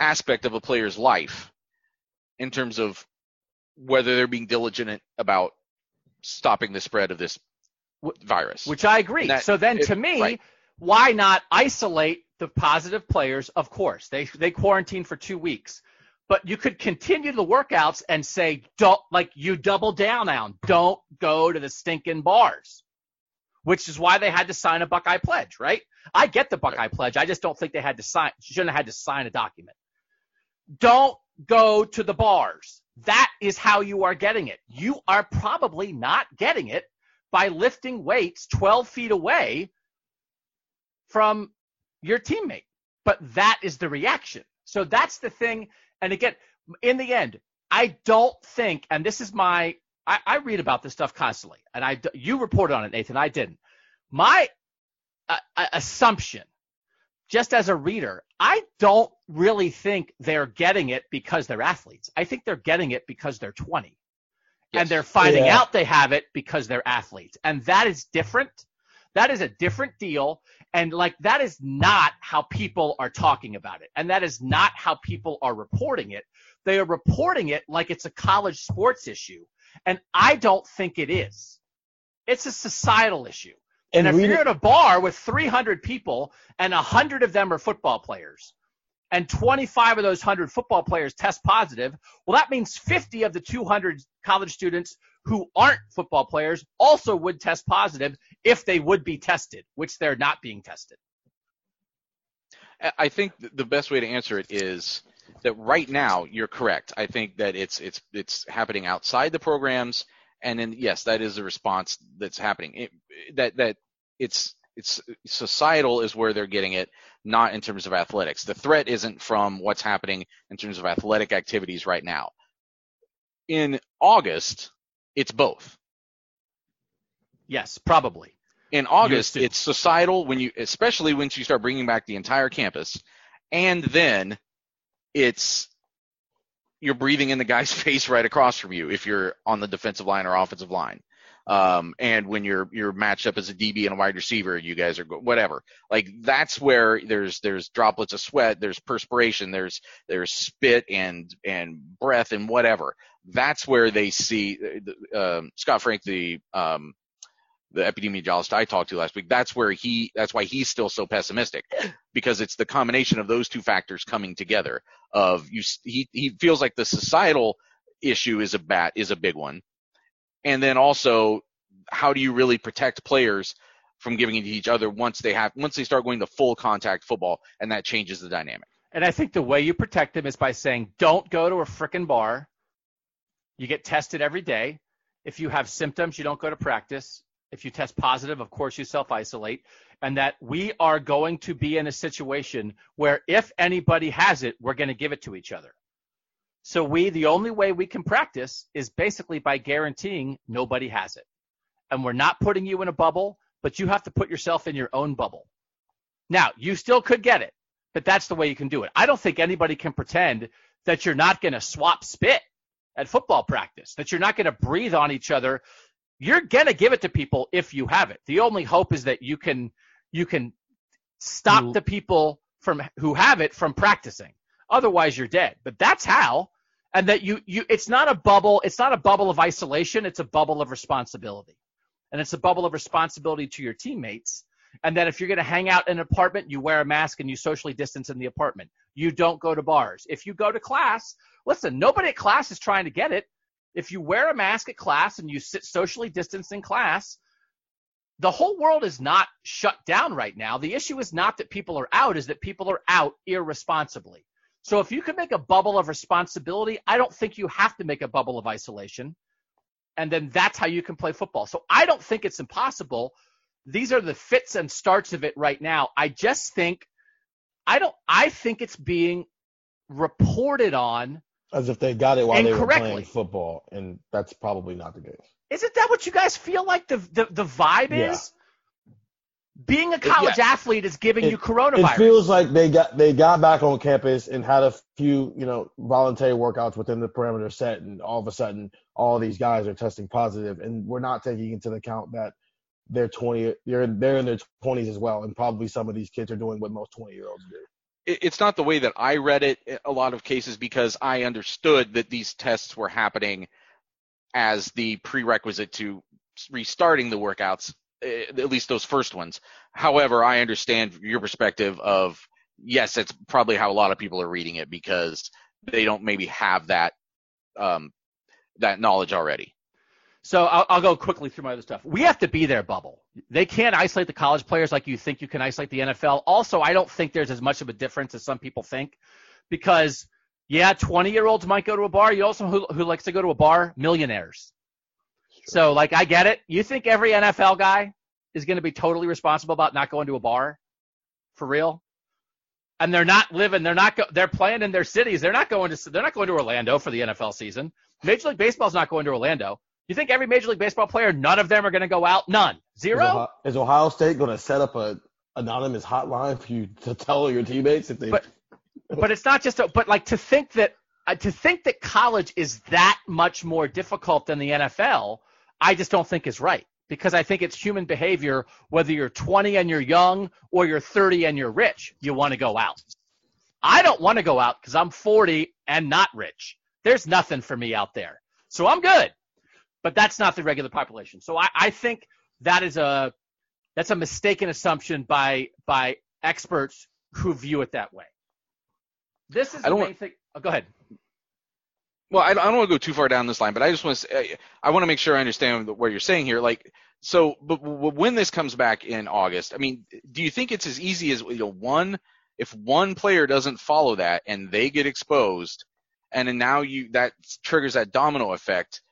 aspect of a player's life in terms of whether they're being diligent about stopping the spread of this virus. Which I agree. That- so then, it- to me, right. why not isolate the positive players? Of course, they they quarantine for two weeks, but you could continue the workouts and say, don't like you double down on, don't go to the stinking bars, which is why they had to sign a Buckeye pledge, right? I get the Buckeye pledge. I just don't think they had to sign. Shouldn't have had to sign a document. Don't go to the bars. That is how you are getting it. You are probably not getting it by lifting weights 12 feet away from your teammate. But that is the reaction. So that's the thing. And again, in the end, I don't think, and this is my, I, I read about this stuff constantly, and I, you reported on it, Nathan. I didn't. My uh, uh, assumption, just as a reader, I don't really think they're getting it because they're athletes. I think they're getting it because they're 20 Yes. and they're finding Yeah. out they have it because they're athletes. And that is different. That is a different deal. And like that is not how people are talking about it. And that is not how people are reporting it. They are reporting it like it's a college sports issue. And I don't think it is. It's a societal issue. And, if reading- you're at a bar with 300 people and 100 of them are football players, and 25 of those 100 football players test positive, well, that means 50 of the 200 college students who aren't football players also would test positive if they would be tested, which they're not being tested. I- I think the best way to answer it is that right now you're correct. I think that it's it's it's happening outside the programs, and then yes, that is a response that's happening. It, that that it's it's societal is where they're getting it, not in terms of athletics. The threat isn't from what's happening in terms of athletic activities right now. In August, it's both. Yes, probably. in August, it's societal when you, especially once you start bringing back the entire campus, and then it's you're breathing in the guy's face right across from you if you're on the defensive line or offensive line. Um, and when you're you're matched up as a DB and a wide receiver, you guys are go- whatever. Like that's where there's there's droplets of sweat, there's perspiration, there's there's spit and and breath and whatever. That's where they see uh, um, Scott Frank, the um, the epidemiologist I talked to last week, that's where he, that's why he's still so pessimistic because it's the combination of those two factors coming together of you, he, he feels like the societal issue is a bat, is a big one. And then also, how do you really protect players from giving it to each other once they have, once they start going to full contact football and that changes the dynamic. And I think the way you protect them is by saying, don't go to a frickin' bar. You get tested every day. If you have symptoms, you don't go to practice. If you test positive, of course, you self isolate. And that we are going to be in a situation where if anybody has it, we're going to give it to each other. So we, the only way we can practice is basically by guaranteeing nobody has it. And we're not putting you in a bubble, but you have to put yourself in your own bubble. Now, you still could get it, but that's the way you can do it. I don't think anybody can pretend that you're not going to swap spit at football practice, that you're not going to breathe on each other. You're going to give it to people if you have it. The only hope is that you can you can stop Mm. the people from who have it from practicing. Otherwise, you're dead. But that's how. And that you you it's not a bubble. It's not a bubble of isolation. It's a bubble of responsibility, and it's a bubble of responsibility to your teammates. And that if you're going to hang out in an apartment, you wear a mask and you socially distance in the apartment. You don't go to bars. If you go to class, listen, nobody at class is trying to get it. If you wear a mask at class and you sit socially distanced in class, the whole world is not shut down right now. The issue is not that people are out, is that people are out irresponsibly. So if you can make a bubble of responsibility, I don't think you have to make a bubble of isolation. And then that's how you can play football. So I don't think it's impossible. These are the fits and starts of it right now. I just think I don't I think it's being reported on As if they got it while they were playing football, and that's probably not the case. Isn't that what you guys feel like the the, the vibe Yeah. is? Being a college athlete is giving you coronavirus. It feels like they got they got back on campus and had a few, you know, voluntary workouts within the perimeter set, and all of a sudden, all these guys are testing positive, and we're not taking into account that they're 20, they're they're in their 20s as well, and probably some of these kids are doing what most 20 year olds do. It- it's not the way that I read it a lot of cases because I understood that these tests were happening as the prerequisite to restarting the workouts, eh, at least those first ones. However, I understand your perspective of yes, that's probably how a lot of people are reading it because they don't maybe have that um, that knowledge already. So I'll, I'll go quickly through my other stuff. We have to be there, bubble. They can't isolate the college players like you think you can isolate the NFL. Also, I don't think there's as much of a difference as some people think, because yeah, 20 year olds might go to a bar. You also who, who likes to go to a bar? Millionaires. So like I get it. You think every NFL guy is going to be totally responsible about not going to a bar, for real? And they're not living. They're not. Go, they're playing in their cities. They're not going to. They're not going to Orlando for the NFL season. Major League Baseball's not going to Orlando. You think every Major League Baseball player, none of them are going to go out? None. Is Zero? Ohio, is Ohio State going to set up a anonymous hotline for you to tell your teammates if they? But- But it's not just. A, but like to think that uh, to think that college is that much more difficult than the NFL, I just don't think is right. Because I think it's human behavior, whether you're 20 and you're young or you're 30 and you're rich, you want to go out. I don't want to go out because I'm 40 and not rich. There's nothing for me out there. So I'm good. But that's not the regular population. So I, I think that is a that's a mistaken assumption by by experts who view it that way. This is I the don't main thing. Oh, go ahead. Well, I, I don't want to go too far down this line, but I just want to say, I want to make sure I understand what you're saying here. Like, so, but when this comes back in August, I mean, do you think it's as easy as you know, one, if one player doesn't follow that and they get exposed, and then now you that triggers that domino effect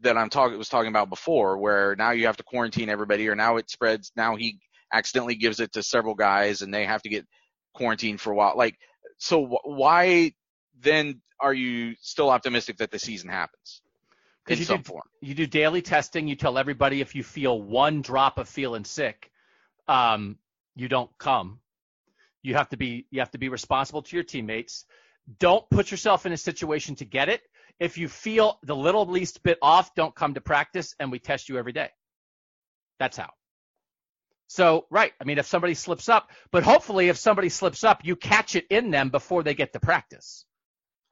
that I'm talking was talking about before, where now you have to quarantine everybody, or now it spreads. Now he accidentally gives it to several guys, and they have to get quarantined for a while. Like, so wh- why then are you still optimistic that the season happens in you some do, form? you do daily testing. You tell everybody if you feel one drop of feeling sick, um, you don't come. You have to be you have to be responsible to your teammates. Don't put yourself in a situation to get it. If you feel the little least bit off, don't come to practice, and we test you every day. That's how. So right, I mean, if somebody slips up, but hopefully, if somebody slips up, you catch it in them before they get to practice,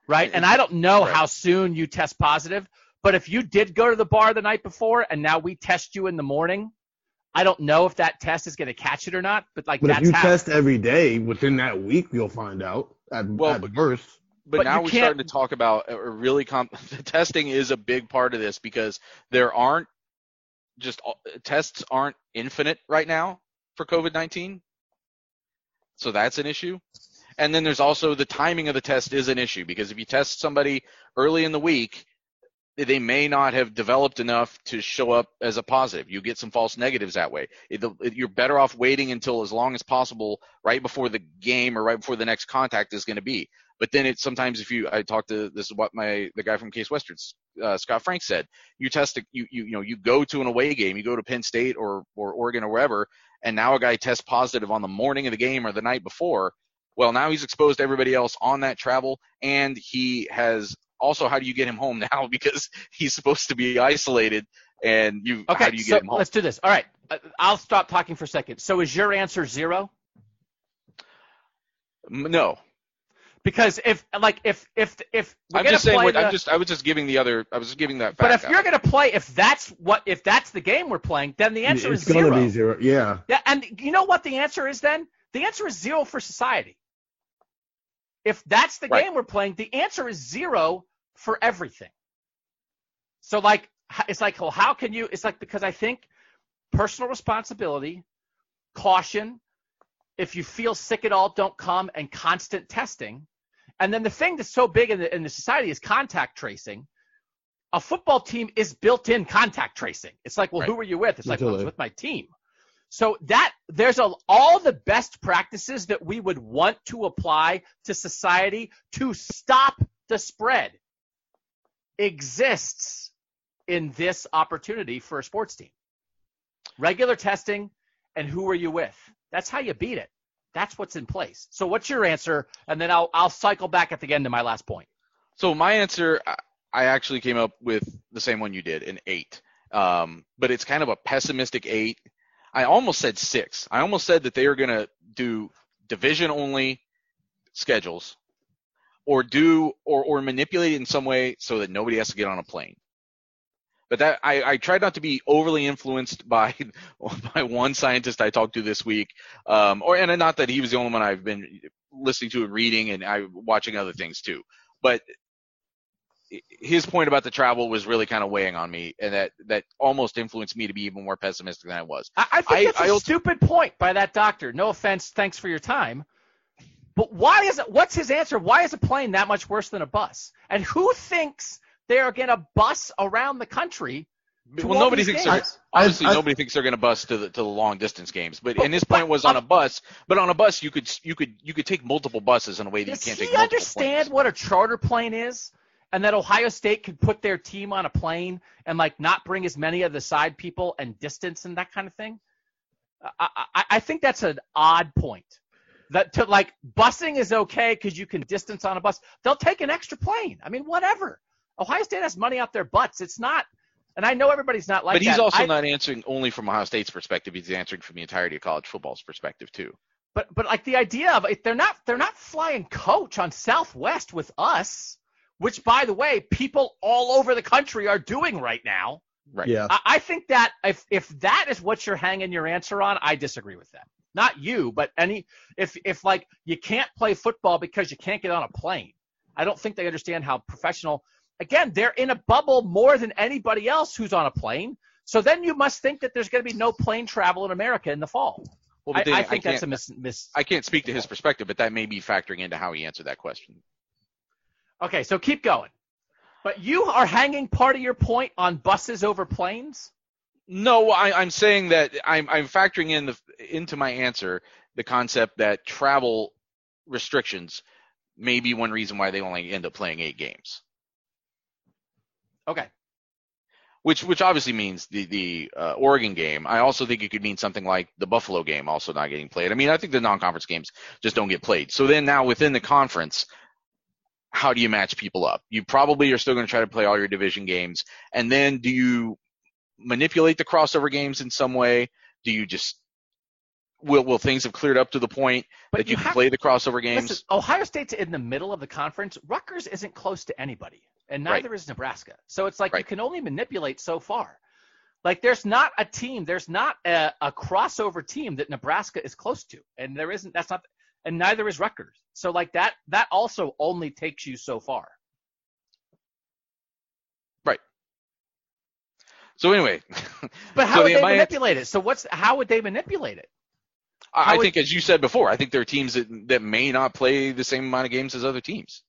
right? And I don't know Right. how soon you test positive, but if you did go to the bar the night before and now we test you in the morning, I don't know if that test is going to catch it or not. But like But that's if you how. test every day within that week, you'll find out at, Well, at but- worst. But, But now we're starting to talk about uh, a really comp- the testing is a big part of this because there aren't just tests aren't infinite right now for COVID-19. So that's an issue. And then there's also the timing of the test is an issue because if you test somebody early in the week, they may not have developed enough to show up as a positive. You get some false negatives that way. It- it- you're better off waiting until as long as possible right before the game or right before the next contact is going to be. But then it's sometimes if you I talked to this is what my the guy from Case Western uh, Scott Frank said. You test a, you you you know you go to an away game, you go to Penn State or or Oregon or wherever, and now a guy tests positive on the morning of the game or the night before. Well, now he's exposed to everybody else on that travel, and he has also how do you get him home now because he's supposed to be isolated, and you how okay, do you so get him home? let's do this. All right, Uh, I'll stop talking for a second. So is your answer zero? No, Because if like if if if we're I'm gonna just saying. play What, the- I'm just I was just giving the other. I was just giving that. But fact if you're going to play, if that's what, if that's the game we're playing, then the answer it's is gonna zero. be zero. Yeah. Yeah, and you know what the answer is then? The answer is zero for society. If that's the Right. game we're playing, the answer is zero for everything. So like, it's like, well, how can you? It's like because I think personal responsibility, caution. If you feel sick at all, don't come, and constant testing. And then the thing that's so big in the, in the society is contact tracing. A football team is built in contact tracing. It's like, well, Right. who are you with? It's like, well, I was with my team. So that there's a, all the best practices that we would want to apply to society to stop the spread exists in this opportunity for a sports team. Regular testing and who are you with? That's how you beat it. That's what's in place. So what's your answer? And then I'll I'll cycle back at the end to my last point. So my answer, I- actually came up with the same one you did, an eight. Um, but it's kind of a pessimistic eight. I almost said six. I almost said that they are going to do division only schedules, or do or or manipulate it in some way so that nobody has to get on a plane. But that I, I tried not to be overly influenced by by one scientist I talked to this week, um, or and not that he was the only one I've been listening to and reading and I watching other things too. But his point about the travel was really kind of weighing on me, and that that almost influenced me to be even more pessimistic than I was. I, I think I- that's a I also- stupid point by that doctor. No offense, thanks for your time. But why is it? What's his answer? Why is a plane that much worse than a bus? And who thinks they are going to bus around the country? to well, nobody thinks games? they're obviously I- I- nobody thinks they're going to bus to the to the long distance games. But, But- and his but- was on a bus. But on a bus, you could you could you could take multiple buses in a way that you can't he take multiple understand planes. what a charter plane is? And that Ohio State could put their team on a plane and like not bring as many of the side people and distance and that kind of thing. I, I, I think that's an odd point. That to like busing is okay because you can distance on a bus. They'll take an extra plane. I mean, whatever. Ohio State has money up their butts. It's not, and I know everybody's not like but he's that. also I- not answering only from Ohio State's perspective. He's answering from the entirety of college football's perspective too. But but like the idea of if they're not they're not flying coach on Southwest with us, which by the way, people all over the country are doing right now. Right. Yeah. I, I think that if if that is what you're hanging your answer on, I disagree with that. Not you, but any if if like you can't play football because you can't get on a plane. I don't think they understand how professional. Again, they're in a bubble more than anybody else who's on a plane. So then you must think that there's going to be no plane travel in America in the fall. Well, I, I think can't, that's a mis, mis I can't speak to his perspective, but that may be factoring into how he answered that question. Okay, so keep going. But you are hanging part of your point on buses over planes? No, I, I'm saying that I'm, I'm factoring in the into my answer the concept that travel restrictions may be one reason why they only end up playing eight games, Okay. which which obviously means the the uh, Oregon game. I also think it could mean something like the Buffalo game also not getting played. I mean, I think the non-conference games just don't get played. So then now within the conference, how do you match people up? You probably are still going to try to play all your division games, and then do you manipulate the crossover games in some way? Do you just will will things have cleared up to the point But that you, can have- play the crossover games? Listen, Ohio State's in the middle of the conference. Rutgers isn't close to anybody, and neither is Nebraska. So it's like you can only manipulate so far. Like there's not a team, there's not a, a crossover team that Nebraska is close to, and there isn't. That's not, and neither is Rutgers. So like that, that also only takes you so far. Right. So anyway, But how So would the- they manipulate it? So what's how would they manipulate it? I, I would- think as you said before, I think there are teams that that may not play the same amount of games as other teams.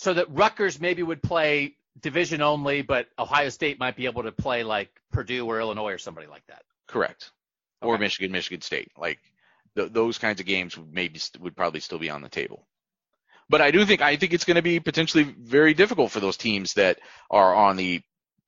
So that Rutgers maybe would play division only, but Ohio State might be able to play like Purdue or Illinois or somebody like that. Correct. Or Michigan, Michigan State. Like th- those kinds of games would maybe st- would probably still be on the table. But I do think I think it's going to be potentially very difficult for those teams that are on the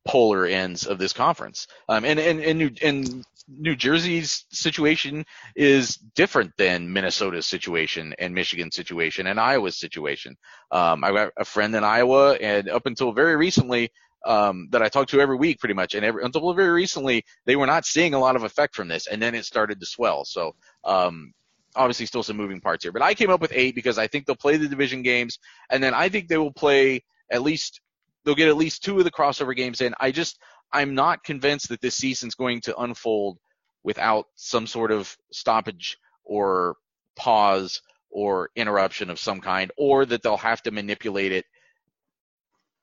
polar ends of this conference. Um, and and and New and New Jersey's situation is different than Minnesota's situation and Michigan's situation and Iowa's situation. Um, I got a friend in Iowa, and up until very recently, um, that I talked to every week, pretty much, and every, until very recently, they were not seeing a lot of effect from this, and then it started to swell. So, um, obviously, still some moving parts here, but I came up with eight because I think they'll play the division games, and then I think they will play at least they'll get at least two of the crossover games in. I just I'm not convinced that this season's going to unfold without some sort of stoppage or pause or interruption of some kind, or that they'll have to manipulate it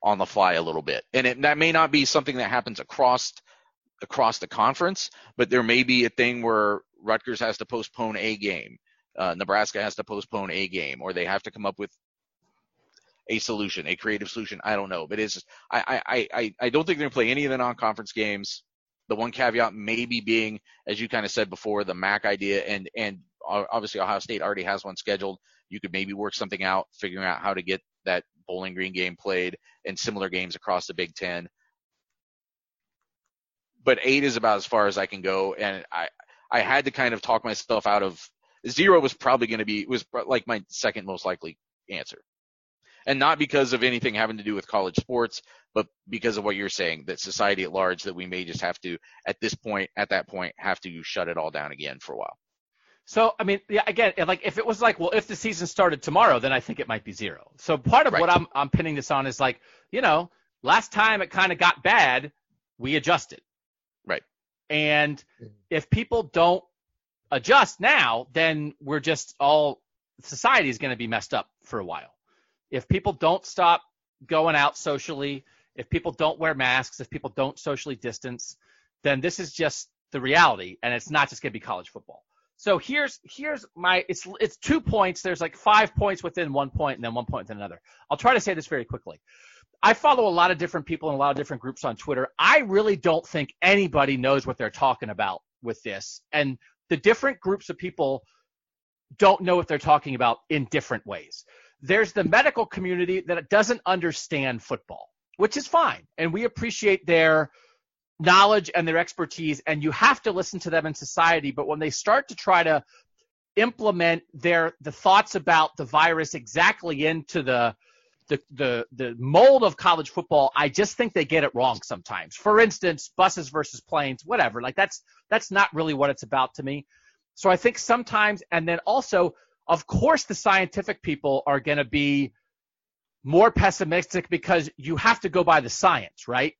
on the fly a little bit. And it, that may not be something that happens across across the conference, but there may be a thing where Rutgers has to postpone a game, uh, Nebraska has to postpone a game, or they have to come up with a solution, a creative solution. I don't know, but it's I I I I don't think they're gonna play any of the non-conference games. The one caveat maybe being, as you kind of said before, the MAC idea, and and obviously Ohio State already has one scheduled. You could maybe work something out, figuring out how to get that Bowling Green game played and similar games across the Big Ten. But eight is about as far as I can go, and I I had to kind of talk myself out of zero was probably going to be was like my second most likely answer and not because of anything having to do with college sports, but because of what you're saying, that society at large, that we may just have to, at this point, at that point, have to shut it all down again for a while. So, I mean, yeah, again, like if it was like, well, if the season started tomorrow, then I think it might be zero. So part of right. what I'm, I'm pinning this on is like, you know, last time it kind of got bad, we adjusted. Right. And if people don't adjust now, then we're just all, society is going to be messed up for a while if people don't stop going out socially, if people don't wear masks, if people don't socially distance, then this is just the reality, and it's not just going to be college football. So here's here's my it's it's two points. There's like five points within one point, and then one point within another. I'll try to say this very quickly. I follow a lot of different people and a lot of different groups on Twitter. I really don't think anybody knows what they're talking about with this, and the different groups of people don't know what they're talking about in different ways. There's the medical community that doesn't understand football, which is fine. And we appreciate their knowledge and their expertise. And you have to listen to them in society. But when they start to try to implement their the thoughts about the virus exactly into the the, the the mold of college football, I just think they get it wrong sometimes. For instance, buses versus planes, whatever. Like that's that's not really what it's about to me. So I think sometimes, and then also of course, the scientific people are going to be more pessimistic because you have to go by the science, right?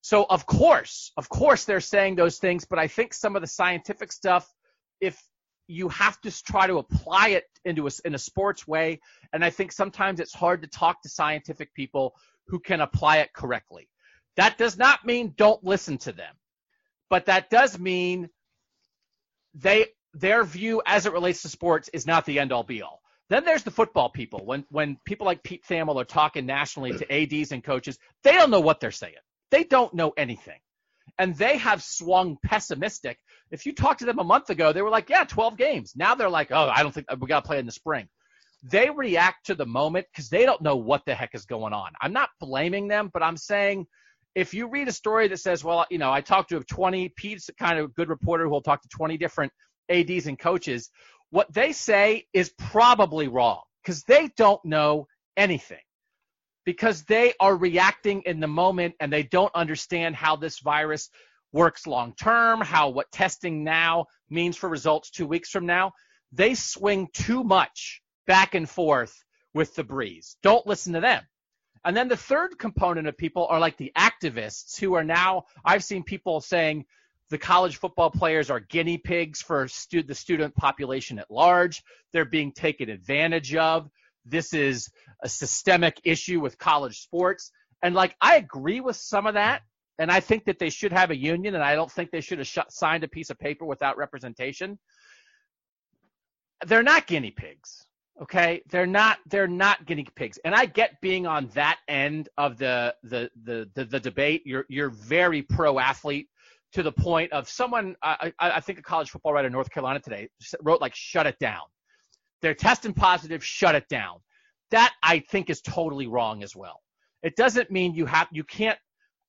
So of course, of course they're saying those things, but I think some of the scientific stuff, if you have to try to apply it into a, in a sports way, and I think sometimes it's hard to talk to scientific people who can apply it correctly. That does not mean don't listen to them, but that does mean they their view as it relates to sports is not the end all be all. Then there's the football people. When when people like Pete Thamel are talking nationally to ads and coaches, they don't know what they're saying. They don't know anything, and they have swung pessimistic. If you talked to them a month ago, they were like, "Yeah, 12 games." Now they're like, "Oh, I don't think we got to play in the spring." They react to the moment because they don't know what the heck is going on. I'm not blaming them, but I'm saying if you read a story that says, "Well, you know, I talked to 20," Pete's kind of good reporter who will talk to 20 different ads and coaches, what they say is probably wrong because they don't know anything because they are reacting in the moment and they don't understand how this virus works long term, how what testing now means for results two weeks from now. They swing too much back and forth with the breeze. Don't listen to them. And then the third component of people are like the activists who are now, I've seen people saying, the college football players are guinea pigs for stu- the student population at large. They're being taken advantage of. This is a systemic issue with college sports. And like, I agree with some of that. And I think that they should have a union, and I don't think they should have sh- signed a piece of paper without representation. They're not guinea pigs. Okay, they're not they're not guinea pigs, and I get being on that end of the the the the, the debate. You're you're very pro athlete to the point of someone, I, I think a college football writer in North Carolina today wrote like, shut it down. They're testing positive, shut it down. That I think is totally wrong as well. It doesn't mean you have, you can't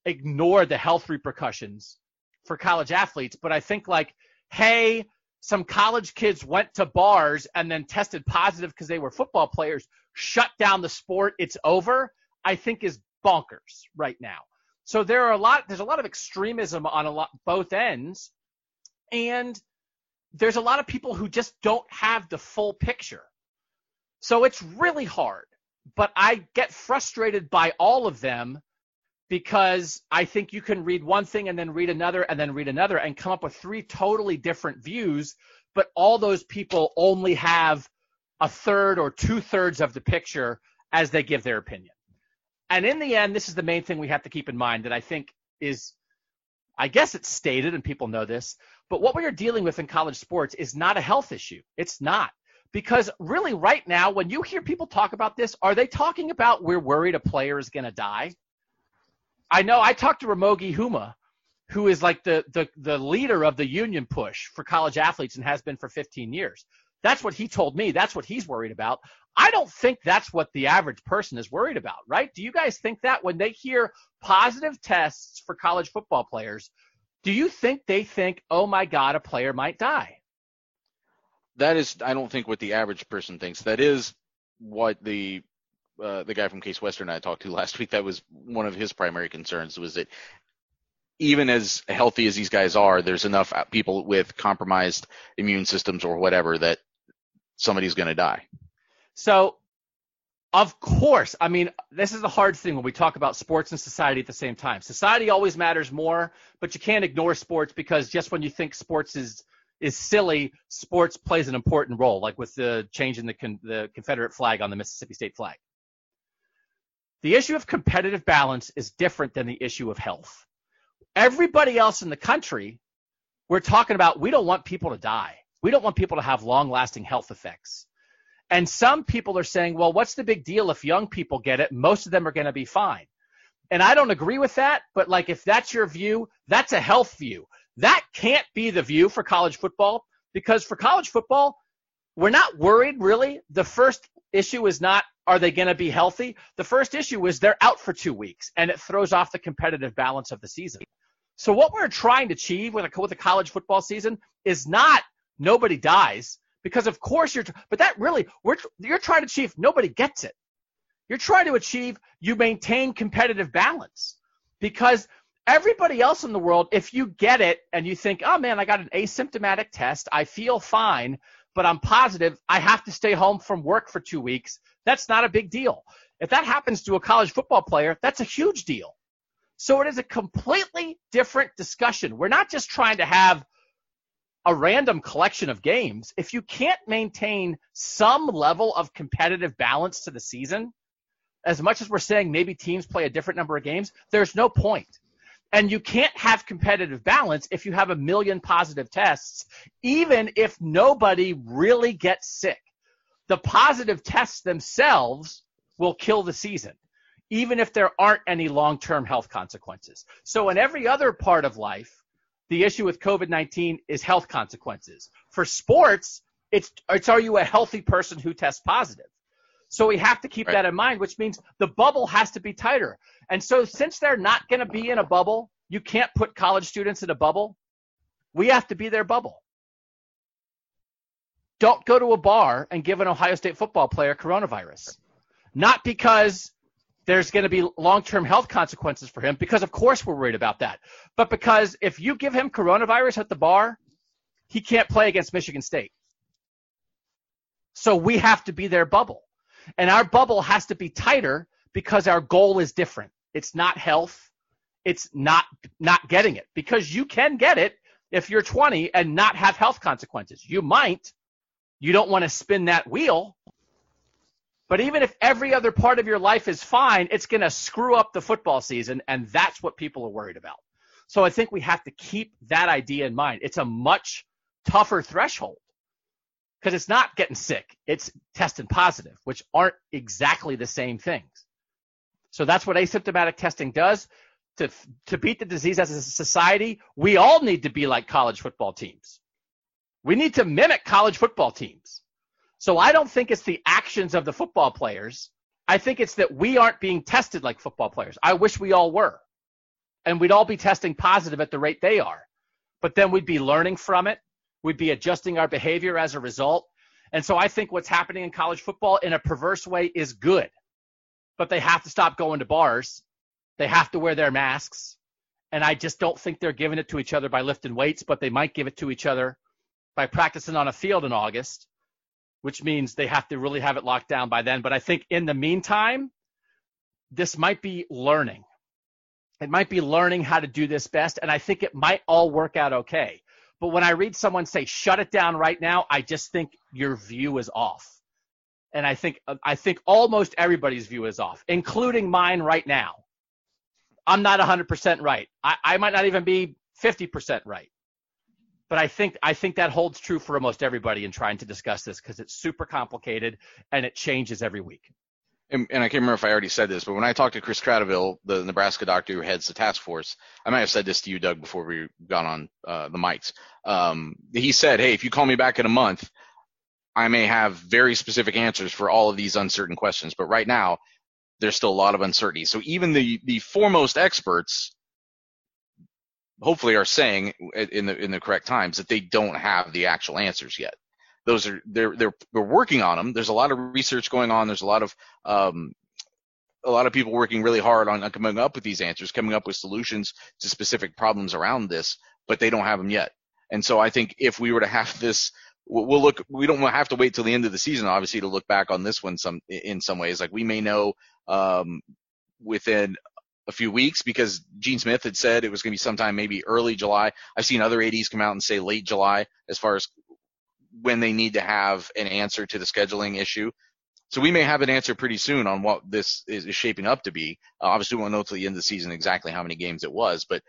ignore the health repercussions for college athletes, but I think like, hey, some college kids went to bars and then tested positive because they were football players, shut down the sport, it's over, I think is bonkers right now. So there are a lot, there's a lot of extremism on a lot, both ends. And there's a lot of people who just don't have the full picture. So it's really hard, but I get frustrated by all of them because I think you can read one thing and then read another and then read another and come up with three totally different views, but all those people only have a third or two thirds of the picture as they give their opinion. And in the end, this is the main thing we have to keep in mind that I think is I guess it's stated and people know this, but what we are dealing with in college sports is not a health issue. It's not. Because really, right now, when you hear people talk about this, are they talking about we're worried a player is going to die? I know I talked to Ramogi Huma, who is like the, the, the leader of the union push for college athletes and has been for 15 years. That's what he told me. That's what he's worried about. I don't think that's what the average person is worried about, right? Do you guys think that when they hear positive tests for college football players, do you think they think, oh my God, a player might die? That is, I don't think what the average person thinks. That is what the uh, the guy from Case Western I talked to last week. That was one of his primary concerns was that even as healthy as these guys are, there's enough people with compromised immune systems or whatever that somebody's going to die. So, of course, I mean, this is the hard thing when we talk about sports and society at the same time. Society always matters more, but you can't ignore sports because just when you think sports is is silly, sports plays an important role, like with the change in the, con- the Confederate flag on the Mississippi State flag. The issue of competitive balance is different than the issue of health. Everybody else in the country, we're talking about we don't want people to die. We don't want people to have long lasting health effects. And some people are saying, well, what's the big deal if young people get it? Most of them are going to be fine. And I don't agree with that, but like if that's your view, that's a health view. That can't be the view for college football because for college football, we're not worried really. The first issue is not are they going to be healthy? The first issue is they're out for two weeks and it throws off the competitive balance of the season. So what we're trying to achieve with a, with a college football season is not nobody dies because of course you're, but that really, we're, you're trying to achieve nobody gets it. You're trying to achieve you maintain competitive balance because everybody else in the world, if you get it and you think, oh man, I got an asymptomatic test, I feel fine, but I'm positive I have to stay home from work for two weeks. That's not a big deal. If that happens to a college football player, that's a huge deal. So it is a completely different discussion. We're not just trying to have a random collection of games. If you can't maintain some level of competitive balance to the season, as much as we're saying maybe teams play a different number of games, there's no point. And you can't have competitive balance if you have a million positive tests, even if nobody really gets sick. The positive tests themselves will kill the season, even if there aren't any long term health consequences. So, in every other part of life, the issue with COVID 19 is health consequences. For sports, it's, it's are you a healthy person who tests positive? So we have to keep right. that in mind, which means the bubble has to be tighter. And so since they're not going to be in a bubble, you can't put college students in a bubble. We have to be their bubble. Don't go to a bar and give an Ohio State football player coronavirus. Not because there's going to be long-term health consequences for him, because of course we're worried about that. But because if you give him coronavirus at the bar, he can't play against Michigan State. So we have to be their bubble. And our bubble has to be tighter because our goal is different. It's not health. It's not not getting it because you can get it if you're 20 and not have health consequences. You might. You don't want to spin that wheel. But even if every other part of your life is fine, it's going to screw up the football season, and that's what people are worried about. So I think we have to keep that idea in mind. It's a much tougher threshold because it's not getting sick, it's testing positive, which aren't exactly the same things. So that's what asymptomatic testing does. To, to beat the disease as a society, we all need to be like college football teams. We need to mimic college football teams. So I don't think it's the actions of the football players. I think it's that we aren't being tested like football players. I wish we all were. And we'd all be testing positive at the rate they are. But then we'd be learning from it. We'd be adjusting our behavior as a result. And so I think what's happening in college football in a perverse way is good. But they have to stop going to bars. They have to wear their masks. And I just don't think they're giving it to each other by lifting weights, but they might give it to each other by practicing on a field in August, which means they have to really have it locked down by then. But I think in the meantime, this might be learning. It might be learning how to do this best. And I think it might all work out okay. But when I read someone say, shut it down right now, I just think your view is off. And I think, I think almost everybody's view is off, including mine right now. I'm not 100% right. I, I might not even be 50% right. But I think I think that holds true for almost everybody in trying to discuss this because it's super complicated and it changes every week. And, and, I can't remember if I already said this, but when I talked to Chris Kratochvil, the Nebraska doctor who heads the task force, I might have said this to you, Doug, before we got on uh, the mics. Um, he said, "Hey, if you call me back in a month, I may have very specific answers for all of these uncertain questions. But right now, there's still a lot of uncertainty. So even the the foremost experts, hopefully, are saying in the in the correct times that they don't have the actual answers yet." those are they're they're they're working on them. There's a lot of research going on. There's a lot of um, a lot of people working really hard on, on coming up with these answers, coming up with solutions to specific problems around this, but they don't have them yet. And so I think if we were to have this, we'll look. We don't have to wait till the end of the season, obviously, to look back on this one some in some ways. Like we may know um, within a few weeks because Gene Smith had said it was going to be sometime maybe early July. I've seen other ADs come out and say late July as far as when they need to have an answer to the scheduling issue. So we may have an answer pretty soon on what this is, is shaping up to be. Uh, obviously, we won't know till the end of the season exactly how many games it was, but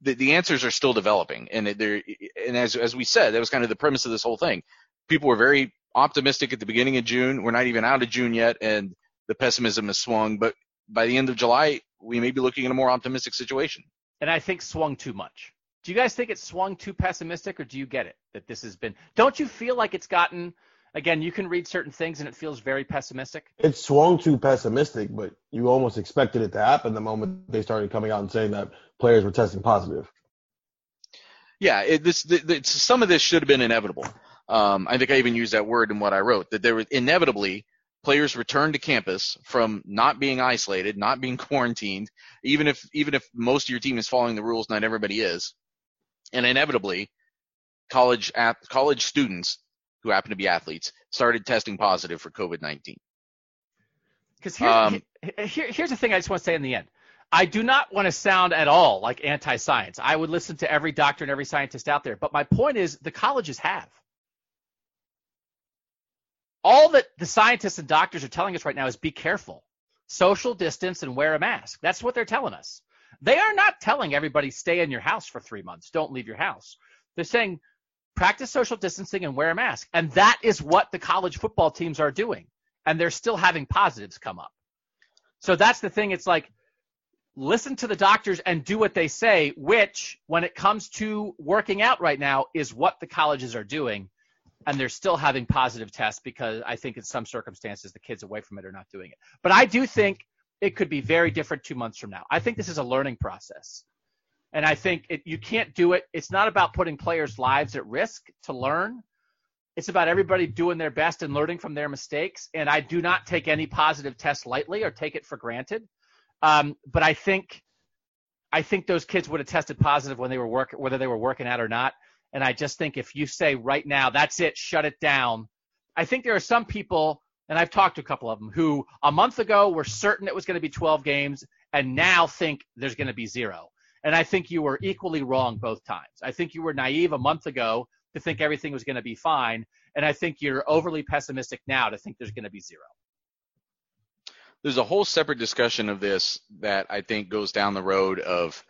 the, the answers are still developing. And there, and as as we said, that was kind of the premise of this whole thing. People were very optimistic at the beginning of June. We're not even out of June yet, and the pessimism has swung. But by the end of July, we may be looking at a more optimistic situation. And I think swung too much. Do you guys think it swung too pessimistic, or do you get it that this has been? Don't you feel like it's gotten? Again, you can read certain things and it feels very pessimistic. It swung too pessimistic, but you almost expected it to happen the moment they started coming out and saying that players were testing positive. Yeah, it, this, this some of this should have been inevitable. Um, I think I even used that word in what I wrote that there was inevitably players return to campus from not being isolated, not being quarantined, even if even if most of your team is following the rules, not everybody is and inevitably, college college students who happen to be athletes started testing positive for COVID nineteen. Because here, um, here, here's the thing I just want to say in the end. I do not want to sound at all like anti-science. I would listen to every doctor and every scientist out there. But my point is the colleges have. All that the scientists and doctors are telling us right now is be careful, social distance, and wear a mask. That's what they're telling us. They are not telling everybody stay in your house for three months, don't leave your house. They're saying practice social distancing and wear a mask. And that is what the college football teams are doing. And they're still having positives come up. So that's the thing. It's like, listen to the doctors and do what they say, which, when it comes to working out right now, is what the colleges are doing. And they're still having positive tests because I think in some circumstances the kids away from it are not doing it. But I do think it could be very different two months from now. I think this is a learning process. And I think it, you can't do it. It's not about putting players' lives at risk to learn. It's about everybody doing their best and learning from their mistakes. And I do not take any positive test lightly or take it for granted. Um, but I think, I think those kids would have tested positive when they were work, whether they were working out or not. And I just think if you say right now, that's it, shut it down. I think there are some people and I've talked to a couple of them who a month ago were certain it was going to be 12 games and now think there's going to be zero. And I think you were equally wrong both times. I think you were naive a month ago to think everything was going to be fine. And I think you're overly pessimistic now to think there's going to be zero. There's a whole separate discussion of this that I think goes down the road of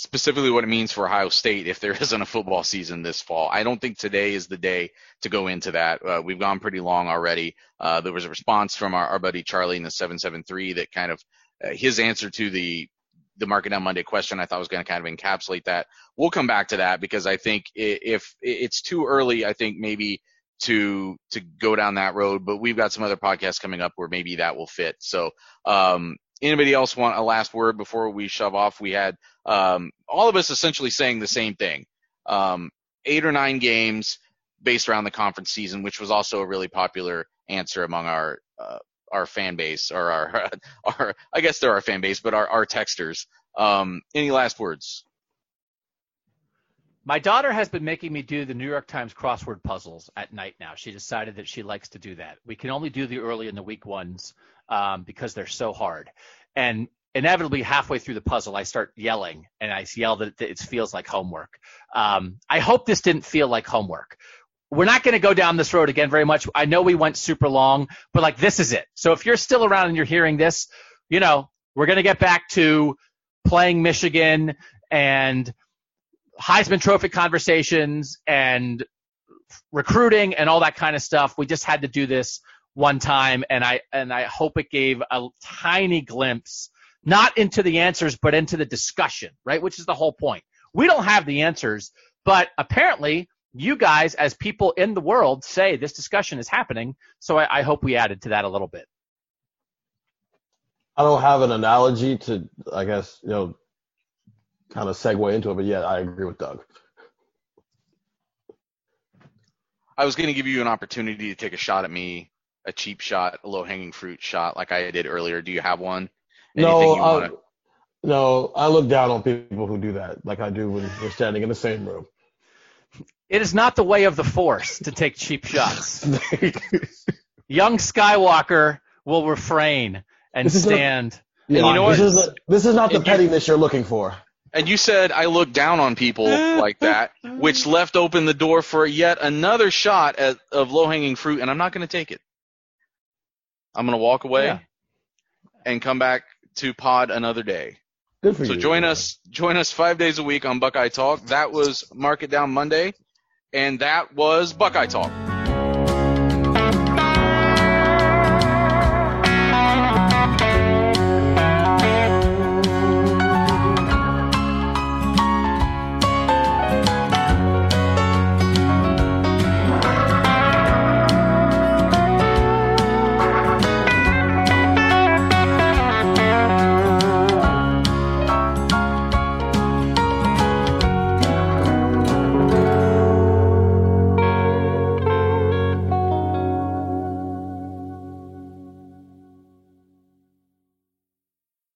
specifically what it means for Ohio State if there isn't a football season this fall. I don't think today is the day to go into that. Uh, we've gone pretty long already. Uh, there was a response from our, our buddy Charlie in the 773 that kind of uh, his answer to the the market on Monday question I thought was going to kind of encapsulate that. We'll come back to that because I think if it's too early, I think maybe to to go down that road. But we've got some other podcasts coming up where maybe that will fit. So um, anybody else want a last word before we shove off? We had um, all of us essentially saying the same thing. Um, eight or nine games based around the conference season, which was also a really popular answer among our uh, our fan base or our our I guess they're our fan base, but our our texters. Um, any last words? My daughter has been making me do the New York Times crossword puzzles at night now. She decided that she likes to do that. We can only do the early in the week ones um, because they're so hard. And inevitably, halfway through the puzzle, I start yelling and I yell that it feels like homework. Um, I hope this didn't feel like homework. We're not going to go down this road again very much. I know we went super long, but like this is it. So if you're still around and you're hearing this, you know, we're going to get back to playing Michigan and Heisman Trophy conversations and recruiting and all that kind of stuff. We just had to do this one time, and I and I hope it gave a tiny glimpse, not into the answers, but into the discussion, right? Which is the whole point. We don't have the answers, but apparently you guys, as people in the world, say this discussion is happening. So I, I hope we added to that a little bit. I don't have an analogy to, I guess, you know, kind of segue into it, but yeah, I agree with Doug. I was going to give you an opportunity to take a shot at me, a cheap shot, a low hanging fruit shot, like I did earlier. Do you have one? Anything no, you I, wanna- no, I look down on people who do that, like I do when we're standing in the same room. It is not the way of the force to take cheap shots. Young Skywalker will refrain and This is not- stand. Yeah, you know this what? is the, this is not the And you- pettiness you're looking for. And you said I look down on people like that, which left open the door for yet another shot at, of low hanging fruit, and I'm not going to take it. I'm going to walk away Yeah. and come back to pod another day. Good for So you. join us, join us five days a week on Buckeye Talk. That was Market Down Monday, and that was Buckeye Talk.